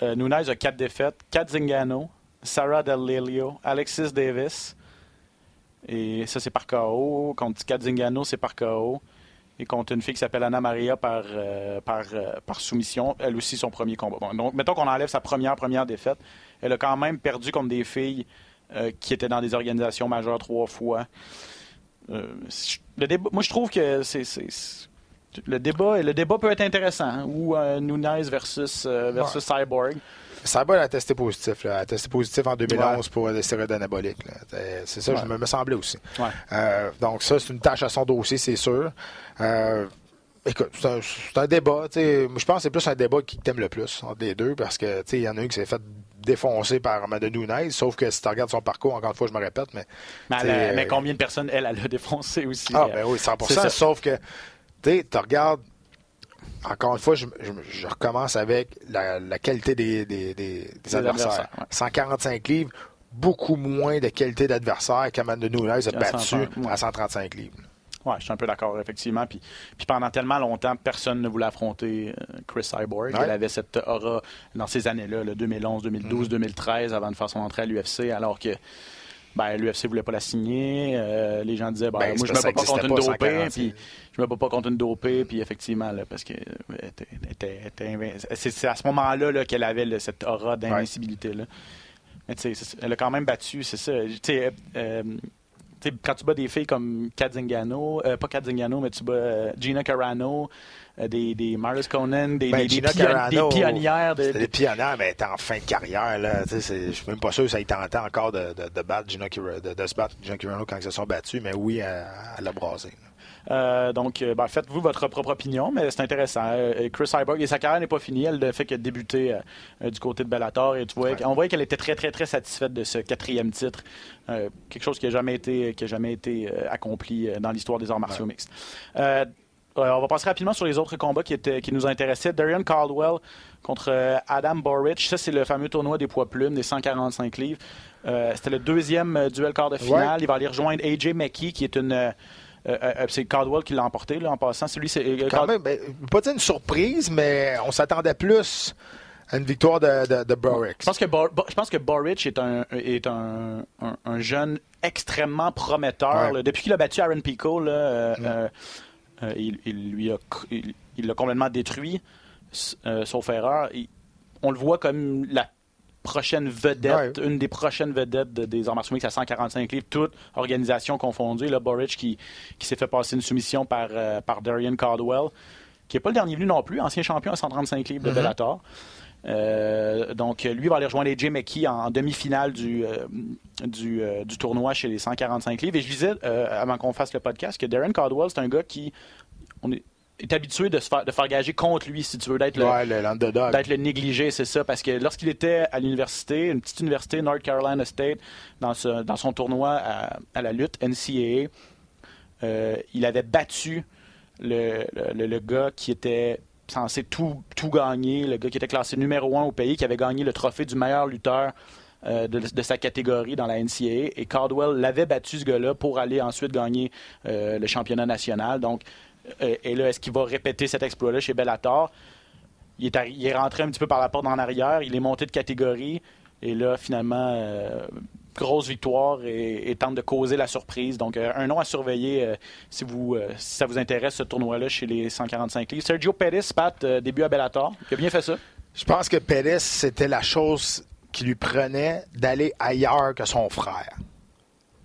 Nunes a quatre défaites. Kat Zingano, Sarah Del Lelio, Alexis Davis. Et ça, c'est par KO. Contre Kat Zingano, c'est par KO. Et contre une fille qui s'appelle Anna Maria par, euh, par, euh, par soumission. Elle aussi, son premier combat. Bon, donc, mettons qu'on enlève sa première, première défaite. Elle a quand même perdu contre des filles euh, qui étaient dans des organisations majeures trois fois. Euh, le débat, moi, je trouve que c'est, le débat, le débat peut être intéressant. hein, ou Nunes versus, versus Cyborg. Cyborg a testé positif. Là. Elle a testé positif en 2011 pour des stéroïdes anaboliques. C'est ça, Ouais. je me, me semblait aussi. Ouais. Euh, donc ça, c'est une tâche à son dossier, c'est sûr. Euh, écoute, c'est un, un débat. tu sais. Moi, Je pense que c'est plus un débat qui t'aime le plus entre les deux parce que il y en a un qui s'est fait défoncer par Amanda Nunes, sauf que si tu regardes son parcours, encore une fois, je me répète, mais. Mais, elle euh, combien de personnes, elle, elle a défoncé aussi? Ah, ben oui, 100 c'est ça. Sauf que, tu regardes. Encore une fois, je, je- je recommence avec la, la qualité des, des- des- des adversaires. adversaires, ouais. 145 livres, beaucoup moins de qualité d'adversaire qu'Amanda Nunes a battu 130, ouais. à 135 livres. Ouais, je suis un peu d'accord, effectivement. Puis, puis pendant tellement longtemps, personne ne voulait affronter euh, Chris Cyborg. Ouais. Elle avait cette aura dans ces années-là, le 2011, 2012, Mm-hmm. 2013, avant de faire son entrée à l'UFC, alors que ben, l'UFC voulait pas la signer. Euh, les gens disaient, ben, Ben, moi, je me bats pas contre une dopée. 140, Puis, je me bats pas contre une dopée. Puis, effectivement, là, parce que euh, c'est à ce moment-là là, qu'elle avait là, cette aura d'invincibilité-là. Mais tu sais, elle a quand même battu, c'est ça. Tu sais, euh, quand tu bats des filles comme Kat Zingano, euh, pas Kat Zingano, mais tu bats euh, Gina Carano, euh, des, des Marlis Conan, des, Ben, des, des Gina pion- Carano, des pionnières. De, des pionnières, mais était en fin de carrière. Là. Je suis même pas sûr que ça ait tenté encore de, de, de battre Gina de, se battre Gina Carano quand ils se sont battus, mais oui, elle, elle a brasé. là. Euh, donc, euh, ben, faites-vous votre propre opinion, mais c'est intéressant. Euh, Chris Cyborg, et sa carrière n'est pas finie. Elle a fait que débuter euh, du côté de Bellator. Et tu vois, on voyait qu'elle était très, très, très satisfaite de ce quatrième titre. Euh, quelque chose qui n'a jamais été, qui a jamais été accompli dans l'histoire des arts martiaux mixtes. On va passer rapidement sur les autres combats qui, étaient, qui nous intéressaient. Darian Caldwell contre Adam Boric. Ça, c'est le fameux tournoi des poids plumes, des 145 livres. Euh, C'était le deuxième duel quart de finale. Ouais. Il va aller rejoindre AJ McKee, qui est une. Euh, euh, c'est Caldwell qui l'a emporté, là, en passant. Celui, c'est. euh, Quand Cald- même, ben, pas dire une surprise, mais on s'attendait plus à une victoire de, de, de Boric. Je pense que, Bor- je pense que Boric est un, est un, un- un jeune extrêmement prometteur. Ouais. là. Depuis qu'il a battu Aaron Pico, là, euh, euh, euh, il, il lui a, il, l'a complètement détruit, euh, sauf erreur. Il- on le voit comme la prochaine vedette, une des prochaines vedettes de- des arts martiaux mixtes à 145 livres, toute organisation confondue. Là, Boric qui, qui s'est fait passer une soumission par, euh, par Darian Caldwell, qui n'est pas le dernier venu non plus, ancien champion à 135 livres de Bellator. Euh, donc, lui va aller rejoindre AJ McKee en, en demi-finale du, euh, du, euh, du tournoi chez les 145 livres. Et je disais, avant qu'on fasse le podcast, que Darren Caldwell, c'est un gars qui on est, est habitué de, se faire, de faire gager contre lui, si tu veux, d'être le, Ouais, le- l'underdog. d'être le négligé, c'est ça. Parce que lorsqu'il était à l'université, une petite université, North Carolina State, dans, ce- dans son tournoi à, à la lutte, NCAA, euh, il avait battu le, le- gars qui était censé tout, tout gagner, le gars qui était classé numéro un au pays, qui avait gagné le trophée du meilleur lutteur euh, de, de sa catégorie dans la NCAA. Et Caldwell l'avait battu, ce gars-là, pour aller ensuite gagner euh, le championnat national. Donc, et là, est-ce qu'il va répéter cet exploit-là chez Bellator? Il est, rentré un petit peu par la porte en arrière, il est monté de catégorie, et là, finalement, euh, grosse victoire et, tente de causer la surprise. Donc, euh, un nom à surveiller euh, si, euh, ça vous intéresse, ce tournoi-là chez les 145 livres. Sergio Pettis, Pat, euh, début à Bellator, il a bien fait ça. Je pense que Pérez, c'était la chose qui lui prenait d'aller ailleurs que son frère.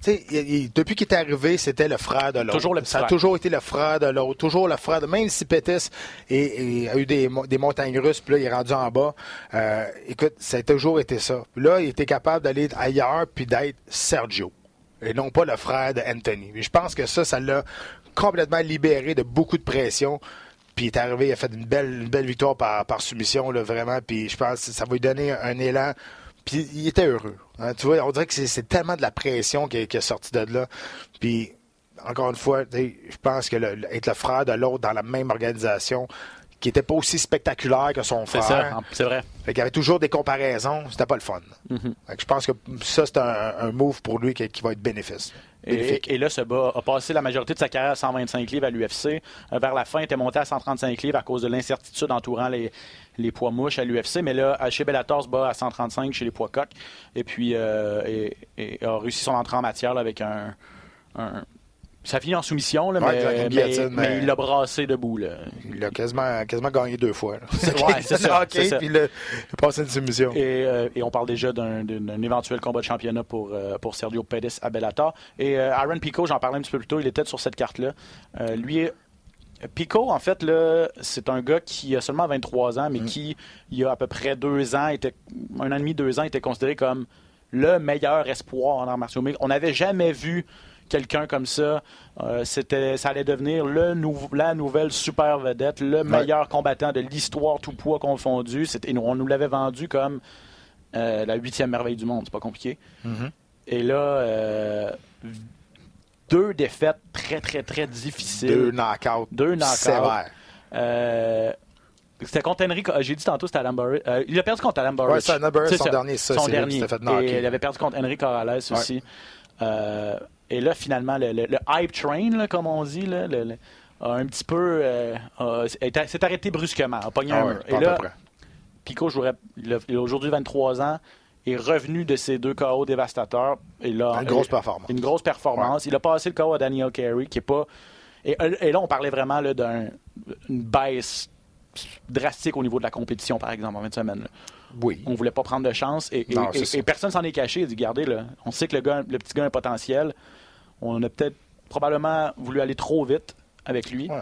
Il- il- depuis qu'il est arrivé, c'était le frère de l'autre. Toujours le Ça a frère. toujours été le frère de l'autre. Toujours le frère de. Même si Pétis a eu des, mo- des montagnes russes, puis là, il est rendu en bas. euh, écoute, ça a toujours été ça. Là, il était capable d'aller ailleurs, puis d'être Sergio. Et non pas le frère de Anthony. Et je pense que ça, ça l'a complètement libéré de beaucoup de pression. Puis il est arrivé, il a fait une belle, une belle victoire par, par soumission, là, vraiment. Puis je pense que ça va lui donner un élan. Puis il était heureux. hein. Tu vois, on dirait que c'est- tellement de la pression qui est, qui est sortie de là. Puis, encore une fois, je pense que le- être le frère de l'autre dans la même organisation, qui n'était pas aussi spectaculaire que son frère, c'est vrai. fait qu'il y avait toujours des comparaisons, c'était pas le fun. Fait que je pense que ça, c'est un, un move pour lui qui, qui va être bénéfice. Bénéfique. Et, et là, ce gars a passé la majorité de sa carrière à 125 livres à l'UFC. Euh, vers la fin, il était monté à 135 livres à cause de l'incertitude entourant les, les poids mouches à l'UFC. Mais là, chez Bellator, se bat à 135 chez les poids coqs. Et puis, euh, et, et a réussi son entrée en matière là, avec un, un- Ça finit en soumission, là, Ouais, mais, il l'a brassé debout. Là. Il a quasiment, quasiment gagné deux fois. là. Ouais, c'est ça, Ok, c'est ça. Puis il a, il a passé une soumission. Et, euh, et on parle déjà d'un, éventuel combat de championnat pour, euh, pour Sergio Pettis à Bellator. Et euh, Aaron Pico, j'en parlais un petit peu plus tôt, il était sur cette carte-là. Lui, Pico, en fait, là, c'est un gars qui a seulement 23 ans, mais qui, il y a à peu près deux ans, était, un an et demi, deux ans, était considéré comme le meilleur espoir en arts martiaux mixtes. On n'avait jamais vu quelqu'un comme ça. Euh, c'était, ça allait devenir le nou- la nouvelle super vedette, le meilleur combattant de l'histoire, tout poids confondu. C'était, on nous l'avait vendu comme euh, la huitième merveille du monde. C'est pas compliqué. Et là, euh, deux défaites très, très, très difficiles. Deux knockouts. Deux knockouts. Sévères. Euh, c'était contre Henry. J'ai dit tantôt c'était Adam Burris. Euh, il a perdu contre Adam Burris. Ouais, c'est Adam Burris, C'est son ça. dernier, ça, Son dernier. fait. Et il avait perdu contre Henry Corrales aussi. Euh, et là, finalement, le, le- le hype train, là, comme on dit, là, le- le- a un petit peu. euh, s'est arrêté brusquement, a pogné Ah un ouais, Et là. Pico jouerait, aujourd'hui 23 ans, est revenu de ces deux KO dévastateurs. Et là, Une grosse euh, performance. Une grosse performance. Il a passé le KO à Daniel Carey, qui est pas. Et, et là, on parlait vraiment d'une baisse drastique au niveau de la compétition, par exemple, en 20 semaines. là. Oui. On voulait pas prendre de chance et, et- Non, et- personne s'en est caché. Il a dit, regardez, là, on sait que le, gars, le petit gars a un potentiel. On a peut-être probablement voulu aller trop vite avec lui. Ouais.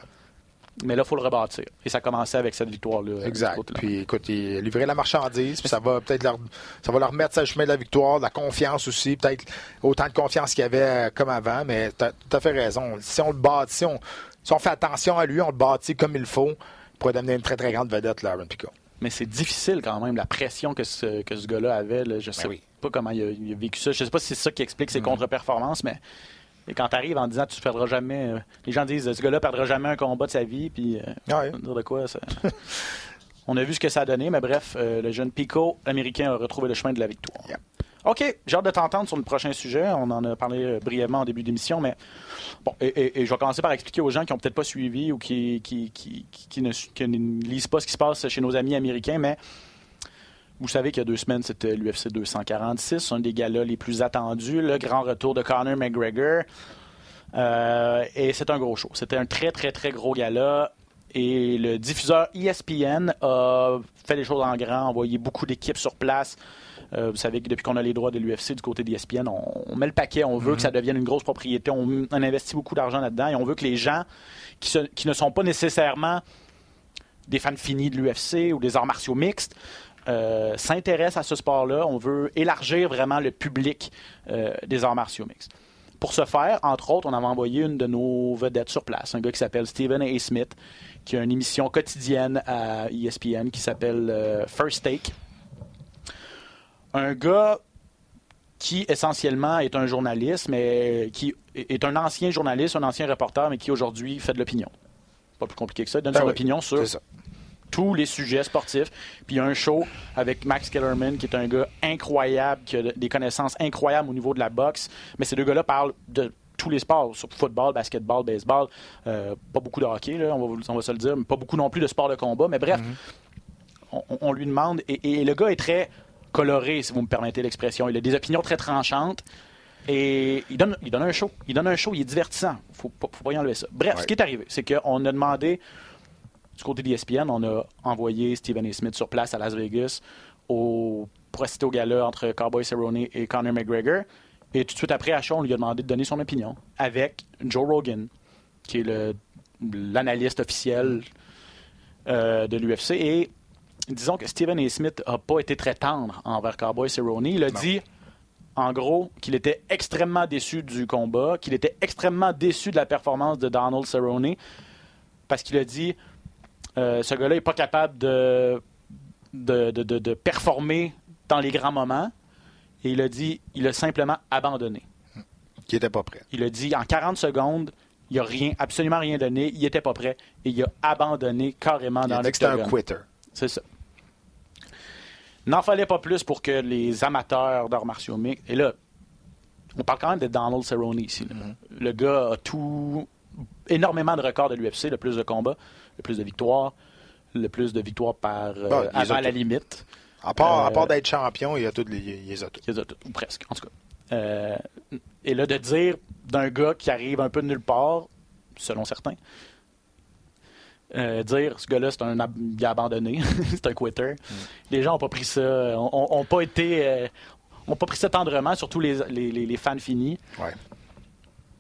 Mais là, il faut le rebâtir. Et ça a commencé avec cette victoire-là. euh, Exact. Puis écoute, il la marchandise, puis ça va peut-être leur, ça va leur remettre sur le chemin de la victoire, de la confiance aussi, peut-être autant de confiance qu'il y avait euh, comme avant, mais tu as tout à fait raison. Si on le bâtit, si on, si on fait attention à lui, on le bâtit comme il faut, il pourrait devenir une très très grande vedette, là, Aaron Pico. Mais c'est difficile quand même, la pression que ce, que ce gars-là avait. là. je sais oui. pas comment il a, il a vécu ça. Je sais pas si c'est ça qui explique ses contre-performances, mais et quand tu arrives en disant tu perdras jamais. euh, les gens disent ce gars-là perdra jamais un combat de sa vie, puis euh, Ouais. dire de quoi ça. On a vu ce que ça a donné, mais bref, euh, le jeune Pico américain a retrouvé le chemin de la victoire. OK, j'ai hâte de t'entendre sur le prochain sujet. On en a parlé brièvement en début d'émission, mais bon, et, et- et je vais commencer par expliquer aux gens qui n'ont peut-être pas suivi ou qui, qui, qui, qui- qui ne, qui ne lisent pas ce qui se passe chez nos amis américains, mais vous savez qu'il y a deux semaines, c'était l'UFC 246, un des galas les plus attendus, le grand retour de Conor McGregor. Euh, et c'est un gros show. C'était un très, très, très gros gala. Et le diffuseur ESPN a fait les choses en grand, envoyé beaucoup d'équipes sur place. Euh, vous savez que depuis qu'on a les droits de l'UFC du côté d'ESPN, on, on met le paquet, on veut que ça devienne une grosse propriété, on, on investit beaucoup d'argent là-dedans et on veut que les gens qui, se- qui ne sont pas nécessairement des fans finis de l'UFC ou des arts martiaux mixtes euh, s'intéressent à ce sport-là. On veut élargir vraiment le public euh, des arts martiaux mixtes. Pour ce faire, entre autres, on avait envoyé une de nos vedettes sur place, un gars qui s'appelle Stephen A. Smith, qui a une émission quotidienne à ESPN qui s'appelle euh, First Take. Un gars qui essentiellement est un journaliste, mais qui est un ancien journaliste, un ancien reporter, mais qui aujourd'hui fait de l'opinion. Pas plus compliqué que ça. Il donne Ah son oui, opinion sur. Tous les sujets sportifs. Puis il y a un show avec Max Kellerman, qui est un gars incroyable, qui a des connaissances incroyables au niveau de la boxe. Mais ces deux gars-là parlent de tous les sports, sur football, basketball, baseball. Euh, pas beaucoup de hockey, là, on, va, on va se le dire. mais Pas beaucoup non plus de sport de combat. Mais bref, on, on lui demande. Et, et le gars est très coloré, si vous me permettez l'expression. Il a des opinions très tranchantes. Et il donne, il donne un show. Il donne un show, il est divertissant. Faut, pas- faut pas y enlever ça. Bref, Ouais. ce qui est arrivé, c'est qu'on a demandé du côté d'ESPN, on a envoyé Stephen A. Smith sur place à Las Vegas au, pour assister au gala entre Cowboy Cerrone et Conor McGregor. Et tout de suite après, à show, on lui a demandé de donner son opinion avec Joe Rogan, qui est l'analyste officiel euh, de l'UFC. Et disons que Stephen A. Smith n'a pas été très tendre envers Cowboy Cerrone. Il a dit, en gros, qu'il était extrêmement déçu du combat, qu'il était extrêmement déçu de la performance de Donald Cerrone, parce qu'il a dit euh, ce gars-là n'est pas capable de, de, de- de- de performer dans les grands moments. Et il a dit il a simplement abandonné. Qui était pas prêt. Il a dit en 40 secondes, il n'a rien, absolument rien donné, il n'était pas prêt et il a abandonné carrément dans que c'était un quitter. C'est ça. N'en fallait pas plus pour que les amateurs d'arts martiaux mixtes. Et là, on parle quand même de Donald Cerrone ici. là. Le gars a tout. énormément de records de l'UFC, le plus de combats, le plus de victoires, le plus de victoires par euh, avant la limite. À part, Euh, part d'être champion, il y a toutes les, il les a toutes. Il les a toutes, ou presque, en tout cas. Euh, et là, de dire d'un gars qui arrive un peu de nulle part, selon certains, euh, dire ce gars-là, c'est un ab- il a abandonné, c'est un quitter. Les gens n'ont pas pris ça, ont, ont- ont pas été, euh, pas pris ça tendrement, surtout les, les- les- les fans finis. Ouais.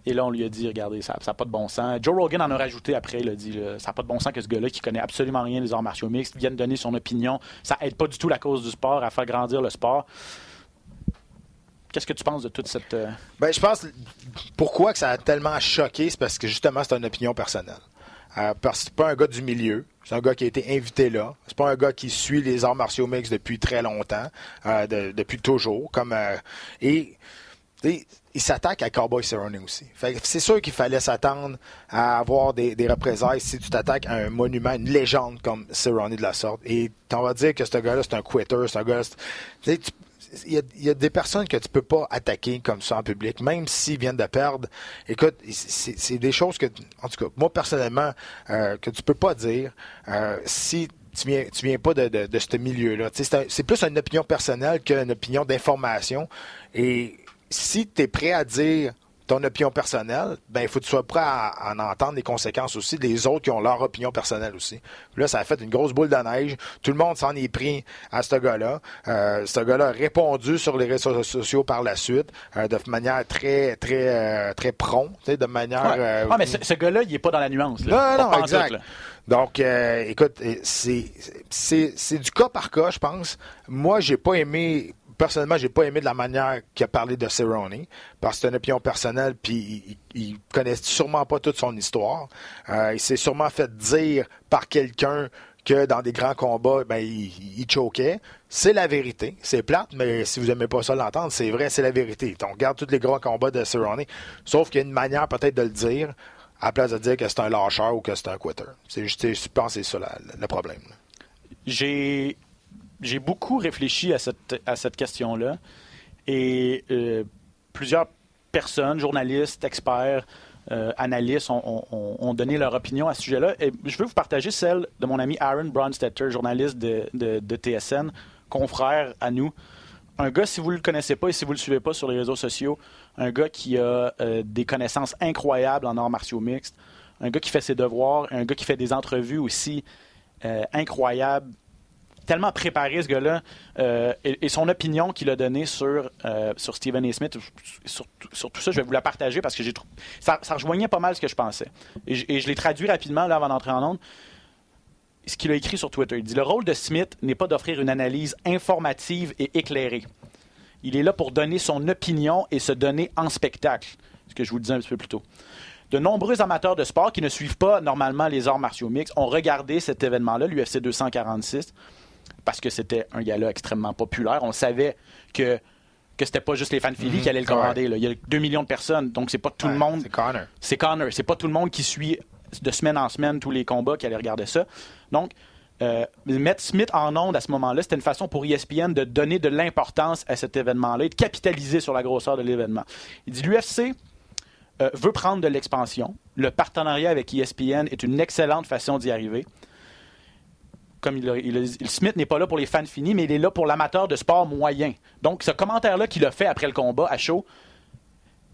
Et là, on lui a dit, regardez, ça n'a pas de bon sens. Joe Rogan en a rajouté après, il a dit, là, ça n'a pas de bon sens que ce gars-là, qui connaît absolument rien des arts martiaux mixtes, vienne donner son opinion. Ça aide pas du tout la cause du sport à faire grandir le sport. Qu'est-ce que tu penses de toute cette... euh, Ben, je pense pourquoi que ça a tellement choqué, c'est parce que justement, c'est une opinion personnelle. Euh, parce que c'est pas un gars du milieu. C'est un gars qui a été invité là. C'est pas un gars qui suit les arts martiaux mixtes depuis très longtemps, euh, de- depuis toujours. Comme euh, et il s'attaque à Cowboy Cerrone aussi. C'est sûr qu'il fallait s'attendre à avoir des, représailles si tu t'attaques à un monument, une légende comme Cerrone de la sorte. Et on va dire que ce gars-là, c'est un quitter, c'est un gars. il y, a, il y a des personnes que tu peux pas attaquer comme ça en public, même s'ils viennent de perdre. Écoute, c'est des choses que, en tout cas, moi personnellement, euh, que tu peux pas dire euh, si tu viens, tu viens pas de, de, de ce milieu-là. C'est plus une opinion personnelle qu'une opinion d'information. Et si tu es prêt à dire ton opinion personnelle, ben il faut que tu sois prêt à, en entendre les conséquences aussi des autres qui ont leur opinion personnelle aussi. là, ça a fait une grosse boule de neige. Tout le monde s'en est pris à ce gars-là. Euh, ce gars-là a répondu sur les réseaux sociaux par la suite euh, de manière très, très, euh, très prompt, de manière. Ouais. euh, Ah, mais ce, ce gars-là, il n'est pas dans la nuance. Là. non, non, pantoute, exact. Donc, euh, écoute, c'est du cas par cas, je pense. Moi, j'ai pas aimé. Personnellement, j'ai pas aimé de la manière qu'il a parlé de Cerrone, parce que c'est une opinion personnelle, puis il, il, connaît sûrement pas toute son histoire. Euh, il s'est sûrement fait dire par quelqu'un que dans des grands combats, ben, il, il choquait. C'est la vérité. C'est plate, mais si vous aimez pas ça l'entendre, c'est vrai, c'est la vérité. On regarde tous les grands combats de Cerrone, sauf qu'il y a une manière peut-être de le dire, à la place de dire que c'est un lâcheur ou que c'est un quitter. C'est juste, je pense que c'est ça le problème. J'ai j'ai beaucoup réfléchi à cette, à cette question-là et euh, plusieurs personnes, journalistes, experts, euh, analystes ont, donné leur opinion à ce sujet-là. Et je veux vous partager celle de mon ami Aaron Bronstetter, journaliste de, de- TSN, confrère à nous. Un gars, si vous ne le connaissez pas et si vous ne le suivez pas sur les réseaux sociaux, un gars qui a euh, des connaissances incroyables en arts martiaux mixtes, un gars qui fait ses devoirs, un gars qui fait des entrevues aussi incroyables, tellement préparé ce gars-là euh, et, son opinion qu'il a donnée sur, euh, sur Stephen A. Smith, sur, tout ça, je vais vous la partager parce que j'ai ça, ça rejoignait pas mal ce que je pensais. Et, je- et je l'ai traduit rapidement là, avant d'entrer en onde. Ce qu'il a écrit sur Twitter. Il dit Le rôle de Smith n'est pas d'offrir une analyse informative et éclairée. Il est là pour donner son opinion et se donner en spectacle. Ce que je vous disais un petit peu plus tôt. De nombreux amateurs de sport qui ne suivent pas normalement les arts martiaux mixtes ont regardé cet événement-là, l'UFC 246, parce que c'était un gala extrêmement populaire. On savait que que c'était pas juste les fans de Philly qui allaient le commander. là. Il y a 2 millions de personnes, donc c'est pas tout le monde. C'est Connor. C'est Connor. C'est pas tout le monde qui suit de semaine en semaine tous les combats qui allait regarder ça. Donc, euh, mettre Smith en onde à ce moment-là, c'était une façon pour ESPN de donner de l'importance à cet événement-là et de capitaliser sur la grosseur de l'événement. Il dit l'UFC euh, veut prendre de l'expansion. Le partenariat avec ESPN est une excellente façon d'y arriver. Comme il, il dit, Smith n'est pas là pour les fans finis, mais il est là pour l'amateur de sport moyen. Donc, ce commentaire-là qu'il a fait après le combat à chaud,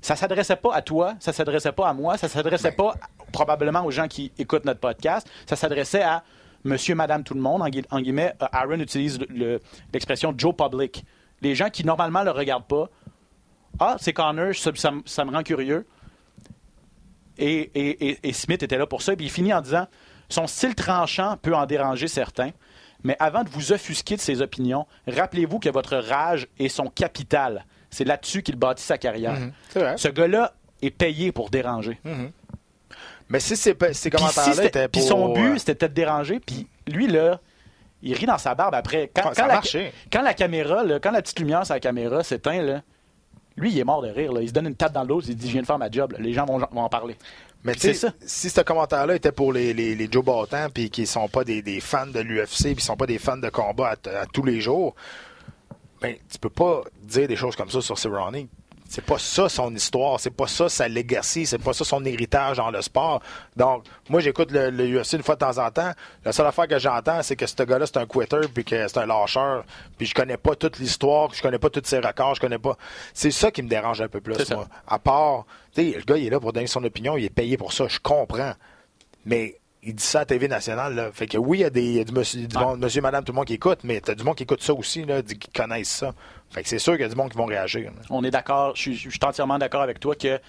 ça s'adressait pas à toi, ça s'adressait pas à moi, ça s'adressait pas probablement aux gens qui écoutent notre podcast, ça s'adressait à monsieur, madame, tout le monde. En, gui- en guillemets, euh, Aaron utilise le- le- l'expression Joe Public. Les gens qui normalement le regardent pas. Ah, c'est Connor, ça, ça me- rend curieux. Et Smith était là pour ça. Puis il finit en disant Son style tranchant peut en déranger certains, mais avant de vous offusquer de ses opinions, rappelez-vous que votre rage est son capital. C'est là-dessus qu'il bâtit sa carrière. C'est vrai. Ce gars-là est payé pour déranger. Mais si ces, pe- ces Puis si commentaires-là c'était- étaient puis pour... son but, euh, c'était peut-être de déranger. Puis lui, là, il rit dans sa barbe après. Quand, Ah, ça quand a la, marché. quand la caméra, là, quand la petite lumière sur la caméra s'éteint, là, lui, il est mort de rire. là. Il se donne une tape dans le dos, il dit Je viens de faire ma job. là. Les gens vont, vont en parler. Mais tu sais, si ce commentaire-là était pour les, les, les Joe Barton, puis qui sont pas des, des fans de l'UFC, puis sont pas des fans de combat à, à tous les jours, ben, tu peux pas dire des choses comme ça sur Cerrone. C'est pas ça son histoire, c'est pas ça sa legacy, c'est pas ça son héritage dans le sport. Donc, moi, j'écoute le, le UFC une fois de temps en temps. La seule affaire que j'entends, c'est que ce gars-là, c'est un quitter, puis que c'est un lâcheur, puis je connais pas toute l'histoire, je connais pas tous ses records, je connais pas. C'est ça qui me dérange un peu plus, moi. À part, tu sais, le gars, il est là pour donner son opinion, il est payé pour ça, je comprends. Mais il dit ça à TV nationale, là. Fait que oui, il y a des il y a du monsieur, du Ouais. monde- monsieur, madame, tout le monde qui écoute, mais t'as du monde qui écoute ça aussi, là, qui connaissent ça. Fait que c'est sûr qu'il y a du monde qui vont réagir. là. On est d'accord, je suis, entièrement d'accord avec toi que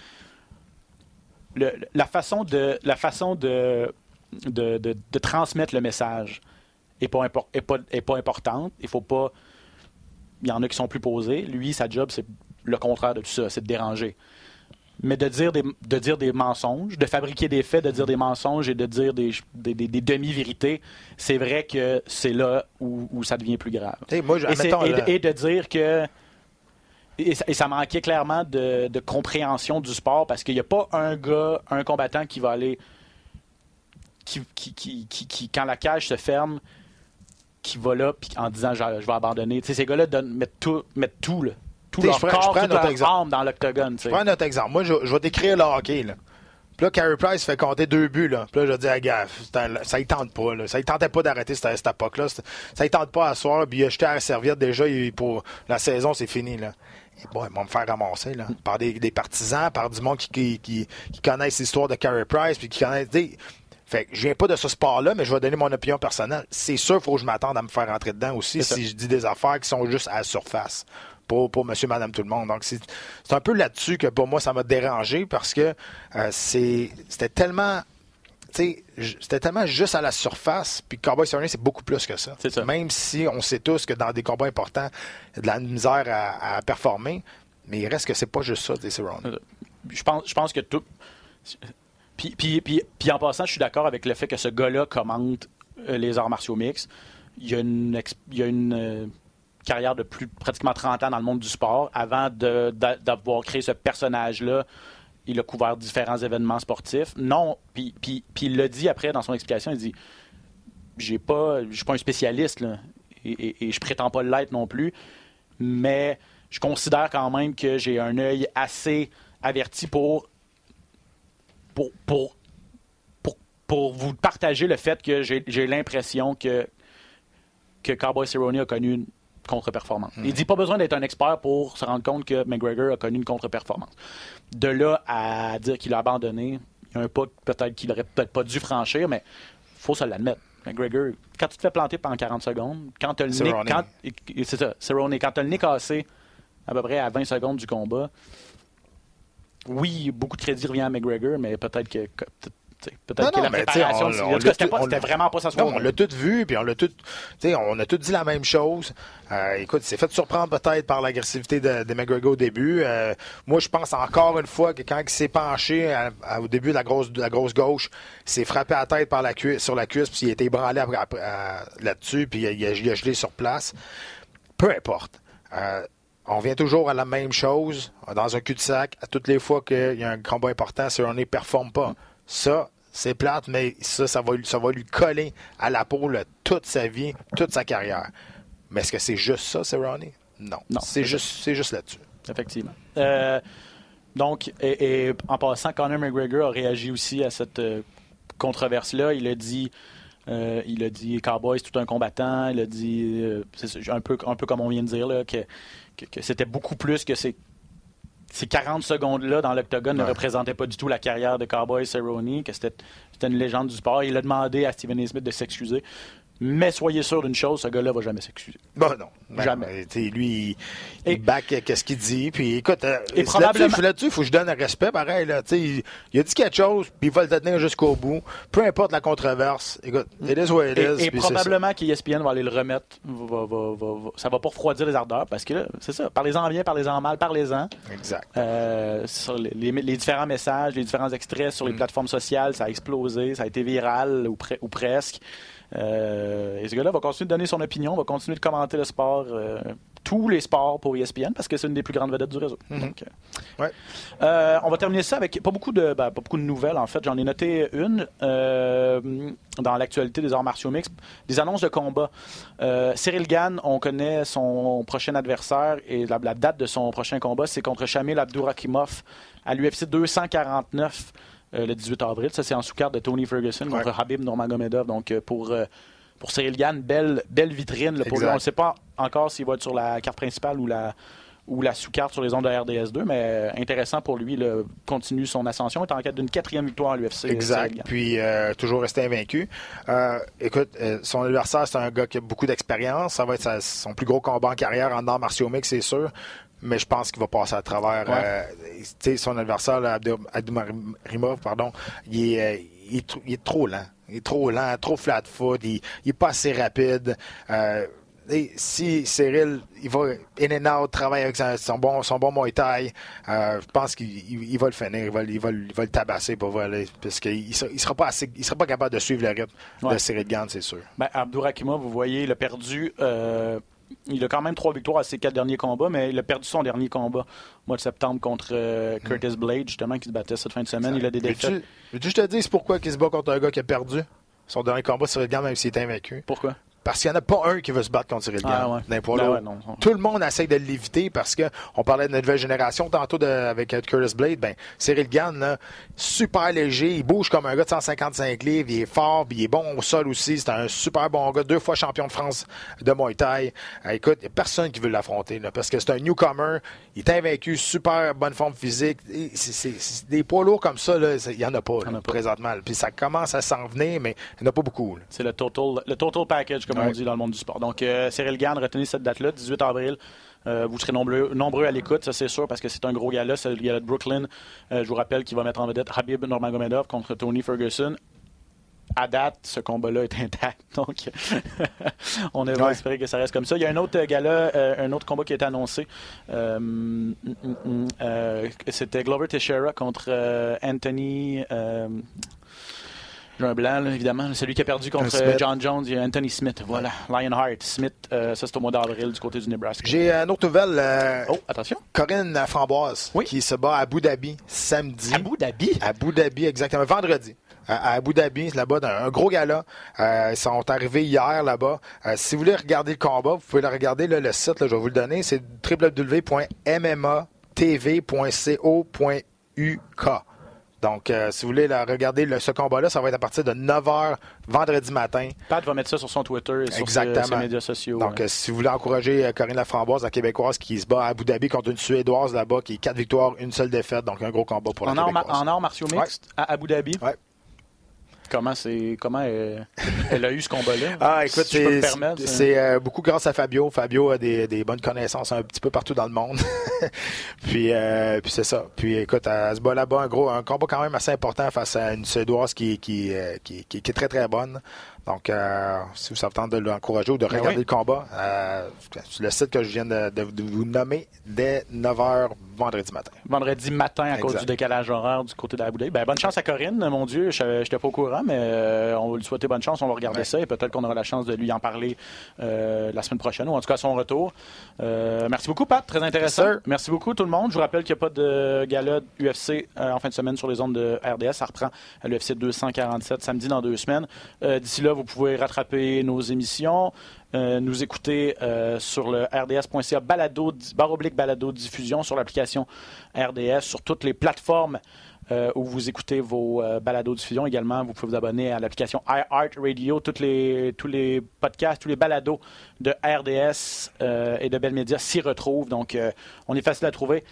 le- la façon de, la façon de, de, de- de transmettre le message est pas, impor- est pas, est pas importante. Il faut pas. Il y en a qui sont plus posés. Lui, sa job, c'est le contraire de tout ça, c'est de déranger. Mais de dire, des, de dire des mensonges, de fabriquer des faits, de dire des mensonges et de dire des, des- des- des demi-vérités, c'est vrai que c'est là où, où ça devient plus grave. Moi, je- Et, de, et de dire que. Et ça, et ça manquait clairement de, de compréhension du sport parce qu'il n'y a pas un gars, un combattant qui va aller. Qui, qui, qui, qui- qui- quand la cage se ferme, qui va là puis en disant je, je vais abandonner. Ces gars-là donnent- mettent tout, mettent tout, là, tout leur je prends- je corps, prends toute leur exemple. dans l'octogone. Je prends autre exemple. Moi, je, je vais décrire le hockey. Là. Puis là, Carey Price fait compter deux buts. Là. Puis là, je dis à gaffe, ça ne tente pas. Là. Ça ne tentait pas d'arrêter cette, cette époque-là. Ça ne tente pas à soir. Puis il a jeté à la serviette déjà. il- pour la saison, c'est fini. Là. bon, ils vont me faire ramasser là, par des, des partisans, par du monde qui, qui, qui, qui connaissent l'histoire de Carey Price, puis qui connaissent des. Fait que je viens pas de ce sport-là, mais je vais donner mon opinion personnelle. C'est sûr, il faut que je m'attende à me faire rentrer dedans aussi si je dis des affaires qui sont juste à la surface. Pour, pour monsieur, madame, tout le monde. Donc, c'est un peu là-dessus que pour moi, ça m'a dérangé parce que euh, c'est c'était tellement. C'était tellement juste à la surface, puis Cowboy Cerrone, c'est beaucoup plus que ça. Ça. Même si on sait tous que dans des combats importants, il y a de la misère à, à performer, mais il reste que c'est pas juste ça, des Cerrone. je pense, je pense que tout. Puis, puis, puis, puis en passant, je suis d'accord avec le fait que ce gars-là commente euh, les arts martiaux mixtes. Il a une, il a une euh, carrière de plus pratiquement 30 ans dans le monde du sport. Avant d'avoir créé ce personnage-là, il a couvert différents événements sportifs. Non, puis, il l'a dit après dans son explication, il dit j'ai pas, je suis pas un spécialiste et, je prétends pas l'être non plus, mais je considère quand même que j'ai un œil assez averti pour pour, pour, vous partager le fait que j'ai l'impression que, que Cowboy Cerrone a connu contre-performance. Il dit pas besoin d'être un expert pour se rendre compte que McGregor a connu une contre-performance. De là à dire qu'il a abandonné, il y a un pas peut-être qu'il aurait peut-être pas dû franchir, mais faut se l'admettre. McGregor, quand tu te fais planter pendant 40 secondes, quand tu as le nez, quand, c'est ça, Cerrone, quand t'as le nez cassé à peu près à 20 secondes du combat, oui, beaucoup de crédit revient à McGregor, mais peut-être que peut-être que la préparation, sais, on- en on tout cas, c'était pas- on vraiment pas sa Non, on l'a tout vu, puis on l'a tout. on a tout dit la même chose. Euh, écoute, il s'est fait surprendre peut-être par l'agressivité de, de McGregor au début. Euh, moi, je pense encore une fois que quand il s'est penché à- à- au début de la grosse, de la grosse gauche, il s'est frappé à la tête par la cuisse, sur la cuisse, puis il a été ébranlé à- là-dessus, puis il a, il a- il a gelé sur place. Peu importe. Euh, on vient toujours à la même chose, dans un cul-de-sac, à toutes les fois qu'il y a un combat important, si on ne performe pas. Ça, c'est plate, mais ça, ça va, lui- ça va lui coller à la peau là, toute sa vie, toute sa carrière. Mais est-ce que c'est juste ça, Cerrone? Non. Non, c'est c'est juste, c'est juste là-dessus. Effectivement. Euh, donc, et, et en passant, Conor McGregor a réagi aussi à cette euh, controverse-là. Il a dit, euh, il a dit, Cowboy, c'est tout un combattant. Il a dit, c'est un peu, un peu comme on vient de dire, là, que, que, que c'était beaucoup plus que ces, ces 40 secondes-là dans l'octogone ne représentaient pas du tout la carrière de Cowboy Cerrone, que c'était c'était une légende du sport. Il a demandé à Stephen A. Smith de s'excuser. Mais soyez sûr d'une chose, ce gars-là va jamais s'excuser. Bon, non. Ben, Jamais. tu sais, lui, il, Et- back euh, qu'est-ce qu'il dit? Puis écoute, euh, Et probablement- là-dessus, il faut que je donne un respect, pareil. Là, il, il a dit quelque chose, puis il va le tenir jusqu'au bout. Peu importe la controverse. Écoute, it is what it Et, is. et probablement qu'ESPN va aller le remettre. Va- va- va- ça va pas refroidir les ardeurs parce que là, c'est ça. Parlez-en bien, parlez-en mal, parlez-en. Exact. Euh, sur les, les- les différents messages, les différents extraits Mm. sur les plateformes sociales, ça a explosé, ça a été viral ou, pre- ou presque. Euh, et ce gars-là va continuer de donner son opinion, va continuer de commenter le sport, euh, tous les sports pour ESPN parce que c'est une des plus grandes vedettes du réseau. Donc, euh. Ouais. on va terminer ça avec pas beaucoup de, ben, pas beaucoup de nouvelles en fait. J'en ai noté une euh, dans l'actualité des arts martiaux mixtes, des annonces de combat. Cyril Gann, on connaît son prochain adversaire et la, la date de son prochain combat, c'est contre Shamil Abdourakimov à l'UFC 249 euh, le 18 avril. Ça c'est en sous-carte de Tony Ferguson contre. Habib Nurmagomedov. Donc euh, pour euh, pour Cyril Gann, belle, belle vitrine. là, pour lui. On ne sait pas encore s'il va être sur la carte principale ou la, ou la sous-carte sur les ondes de RDS2, mais intéressant pour lui. là, continue son ascension. est en quête d'une quatrième victoire à l'UFC. Exact. Puis euh, toujours resté invaincu. Euh, écoute, euh, son adversaire, c'est un gars qui a beaucoup d'expérience. Ça va être sa- son plus gros combat en carrière en arts martiaux mix, c'est sûr. Mais je pense qu'il va passer à travers. Ouais. euh, son adversaire, Abdoumarimov, pardon, il est, euh, il, est tr- il est trop lent. Il est trop lent, trop flat foot. Il, il est pas assez rapide. Euh, et si Cyril, il va in and out, travaille avec son, bon, son bon Muay Thai, euh, je pense qu'il il- il va le finir, il va, il va, il va le tabasser pour voler, parce qu'il ne sera, il sera pas assez, il sera pas capable de suivre le rythme Ouais. de Cyril Gann, c'est sûr. Ben, Abdourakimov, vous voyez, il a perdu. euh, il a quand même trois victoires à ses quatre derniers combats, mais il a perdu son dernier combat au mois de septembre contre euh, Curtis Blade, justement, qui se battait cette fin de semaine. Il a des défaites. Veux-tu que je te dise pourquoi il se bat contre un gars qui a perdu son dernier combat Cyril Gann, même s'il est invaincu? Pourquoi? Parce qu'il n'y en a pas un qui veut se battre contre Cyril Gann. Ah ouais. poids Ben lourds. ouais, non. Tout le monde essaie de l'éviter parce que on parlait de la nouvelle génération tantôt de- avec Curtis Blade. Ben, Cyril Gann, là, super léger, il bouge comme un gars de 155 livres, il est fort, puis il est bon au sol aussi. C'est un super bon gars, deux fois champion de France de Muay Thai. Euh, écoute, il n'y a personne qui veut l'affronter parce que c'est un newcomer, il est invaincu, super bonne forme physique. Des poids lourds comme ça, là, il n'y en a pas, là, en a pas. présentement. Puis ça commence à s'en venir, mais il n'y en a pas beaucoup. là. C'est le total, le total package, comme on dit dans le monde du sport. Donc, euh, Cyril Gann, retenez cette date-là, 18 avril. Euh, vous serez nombreux, nombreux à l'écoute, ça c'est sûr, parce que c'est un gros gala. C'est le gala de Brooklyn. Euh, je vous rappelle qu'il va mettre en vedette Habib Nurmagomedov contre Tony Ferguson. À date, ce combat-là est intact. Donc, on va Ouais. espérer que ça reste comme ça. Il y a un autre gala, euh, un autre combat qui été annoncé. Euh, mm, mm, mm, euh, C'était Glover Teixeira contre euh, Anthony. euh, un blanc, là, évidemment. Celui qui a perdu contre euh, John Jones, il y a Anthony Smith. Voilà. Lionheart. Smith, euh, ça c'est au mois d'avril du côté du Nebraska. J'ai une autre nouvelle. euh, Oh, attention. Corinne Framboise Oui. qui se bat à Abu Dhabi samedi. Abu Dhabi? À Abu Dhabi, exactement. Vendredi. À à Abu Dhabi, là-bas, dans un gros gala. Euh, ils sont arrivés hier là-bas. Euh, si vous voulez regarder le combat, vous pouvez le regarder. là, le site, là, je vais vous le donner. C'est www.mmatv.co.uk. Donc, euh, si vous voulez là, regarder le- ce combat-là, ça va être à partir de 9h vendredi matin. Pat va mettre ça sur son Twitter et sur ses, Exactement. ses médias sociaux. Donc, ouais. euh, si vous voulez encourager euh, Corinne Laframboise, la Québécoise, qui se bat à Abu Dhabi contre une Suédoise là-bas, qui est quatre victoires, une seule défaite. Donc, un gros combat pour la en, Québécoise. en arts martiaux mixtes à Abu Dhabi. Ouais. Comment, c'est, comment elle, elle a eu ce combat-là? Ah, écoute, si me c'est- permettre, c'est euh, beaucoup grâce à Fabio. Fabio a des, des bonnes connaissances un petit peu partout dans le monde. puis euh, puis c'est ça. Puis écoute, elle se bat là-bas, un gros, un combat quand même assez important face à une Suédoise qui, qui, euh, qui, qui- qui est très très bonne. Donc, euh, si vous avez tente de l'encourager ou de Ben regarder oui. le combat, euh, le site que je viens de, de- de vous nommer dès 9h vendredi matin. vendredi matin à cause du décalage horaire du côté d'Abu Dhabi. Ben, bonne chance à Corinne, mon Dieu. Je n'étais pas au courant, mais euh, on va lui souhaiter bonne chance. On va regarder ça et peut-être qu'on aura la chance de lui en parler la semaine prochaine ou en tout cas à son retour. Merci beaucoup, Pat. Très intéressant. Merci beaucoup, tout le monde. Je vous rappelle qu'il n'y a pas de gala UFC en fin de semaine sur les ondes de RDS. Ça reprend à l'UFC 247 samedi dans deux semaines. D'ici là, vous pouvez rattraper nos émissions. Euh, nous écouter euh, sur le rds.ca balado, barre oblique balado diffusion sur l'application RDS, sur toutes les plateformes euh, où vous écoutez vos balados diffusion également. Vous pouvez vous abonner à l'application iHeartRadio. Toutes les, tous les podcasts, tous les balados de RDS et de Bell Media s'y retrouvent. Donc, on est facile à trouver.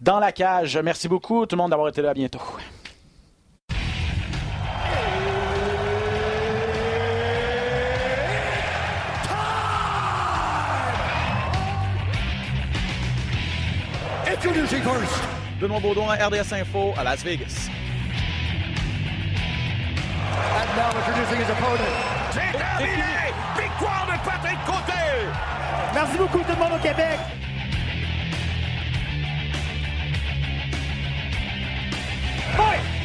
Dans la cage, merci beaucoup tout le monde d'avoir été là. À bientôt. Opportunity first. Benoît Baudon à RDS Info à Las Vegas. And now introducing his opponent. C'est oh, terminé! Victoire de Patrick Côté! Merci beaucoup tout le monde au Québec. Fight!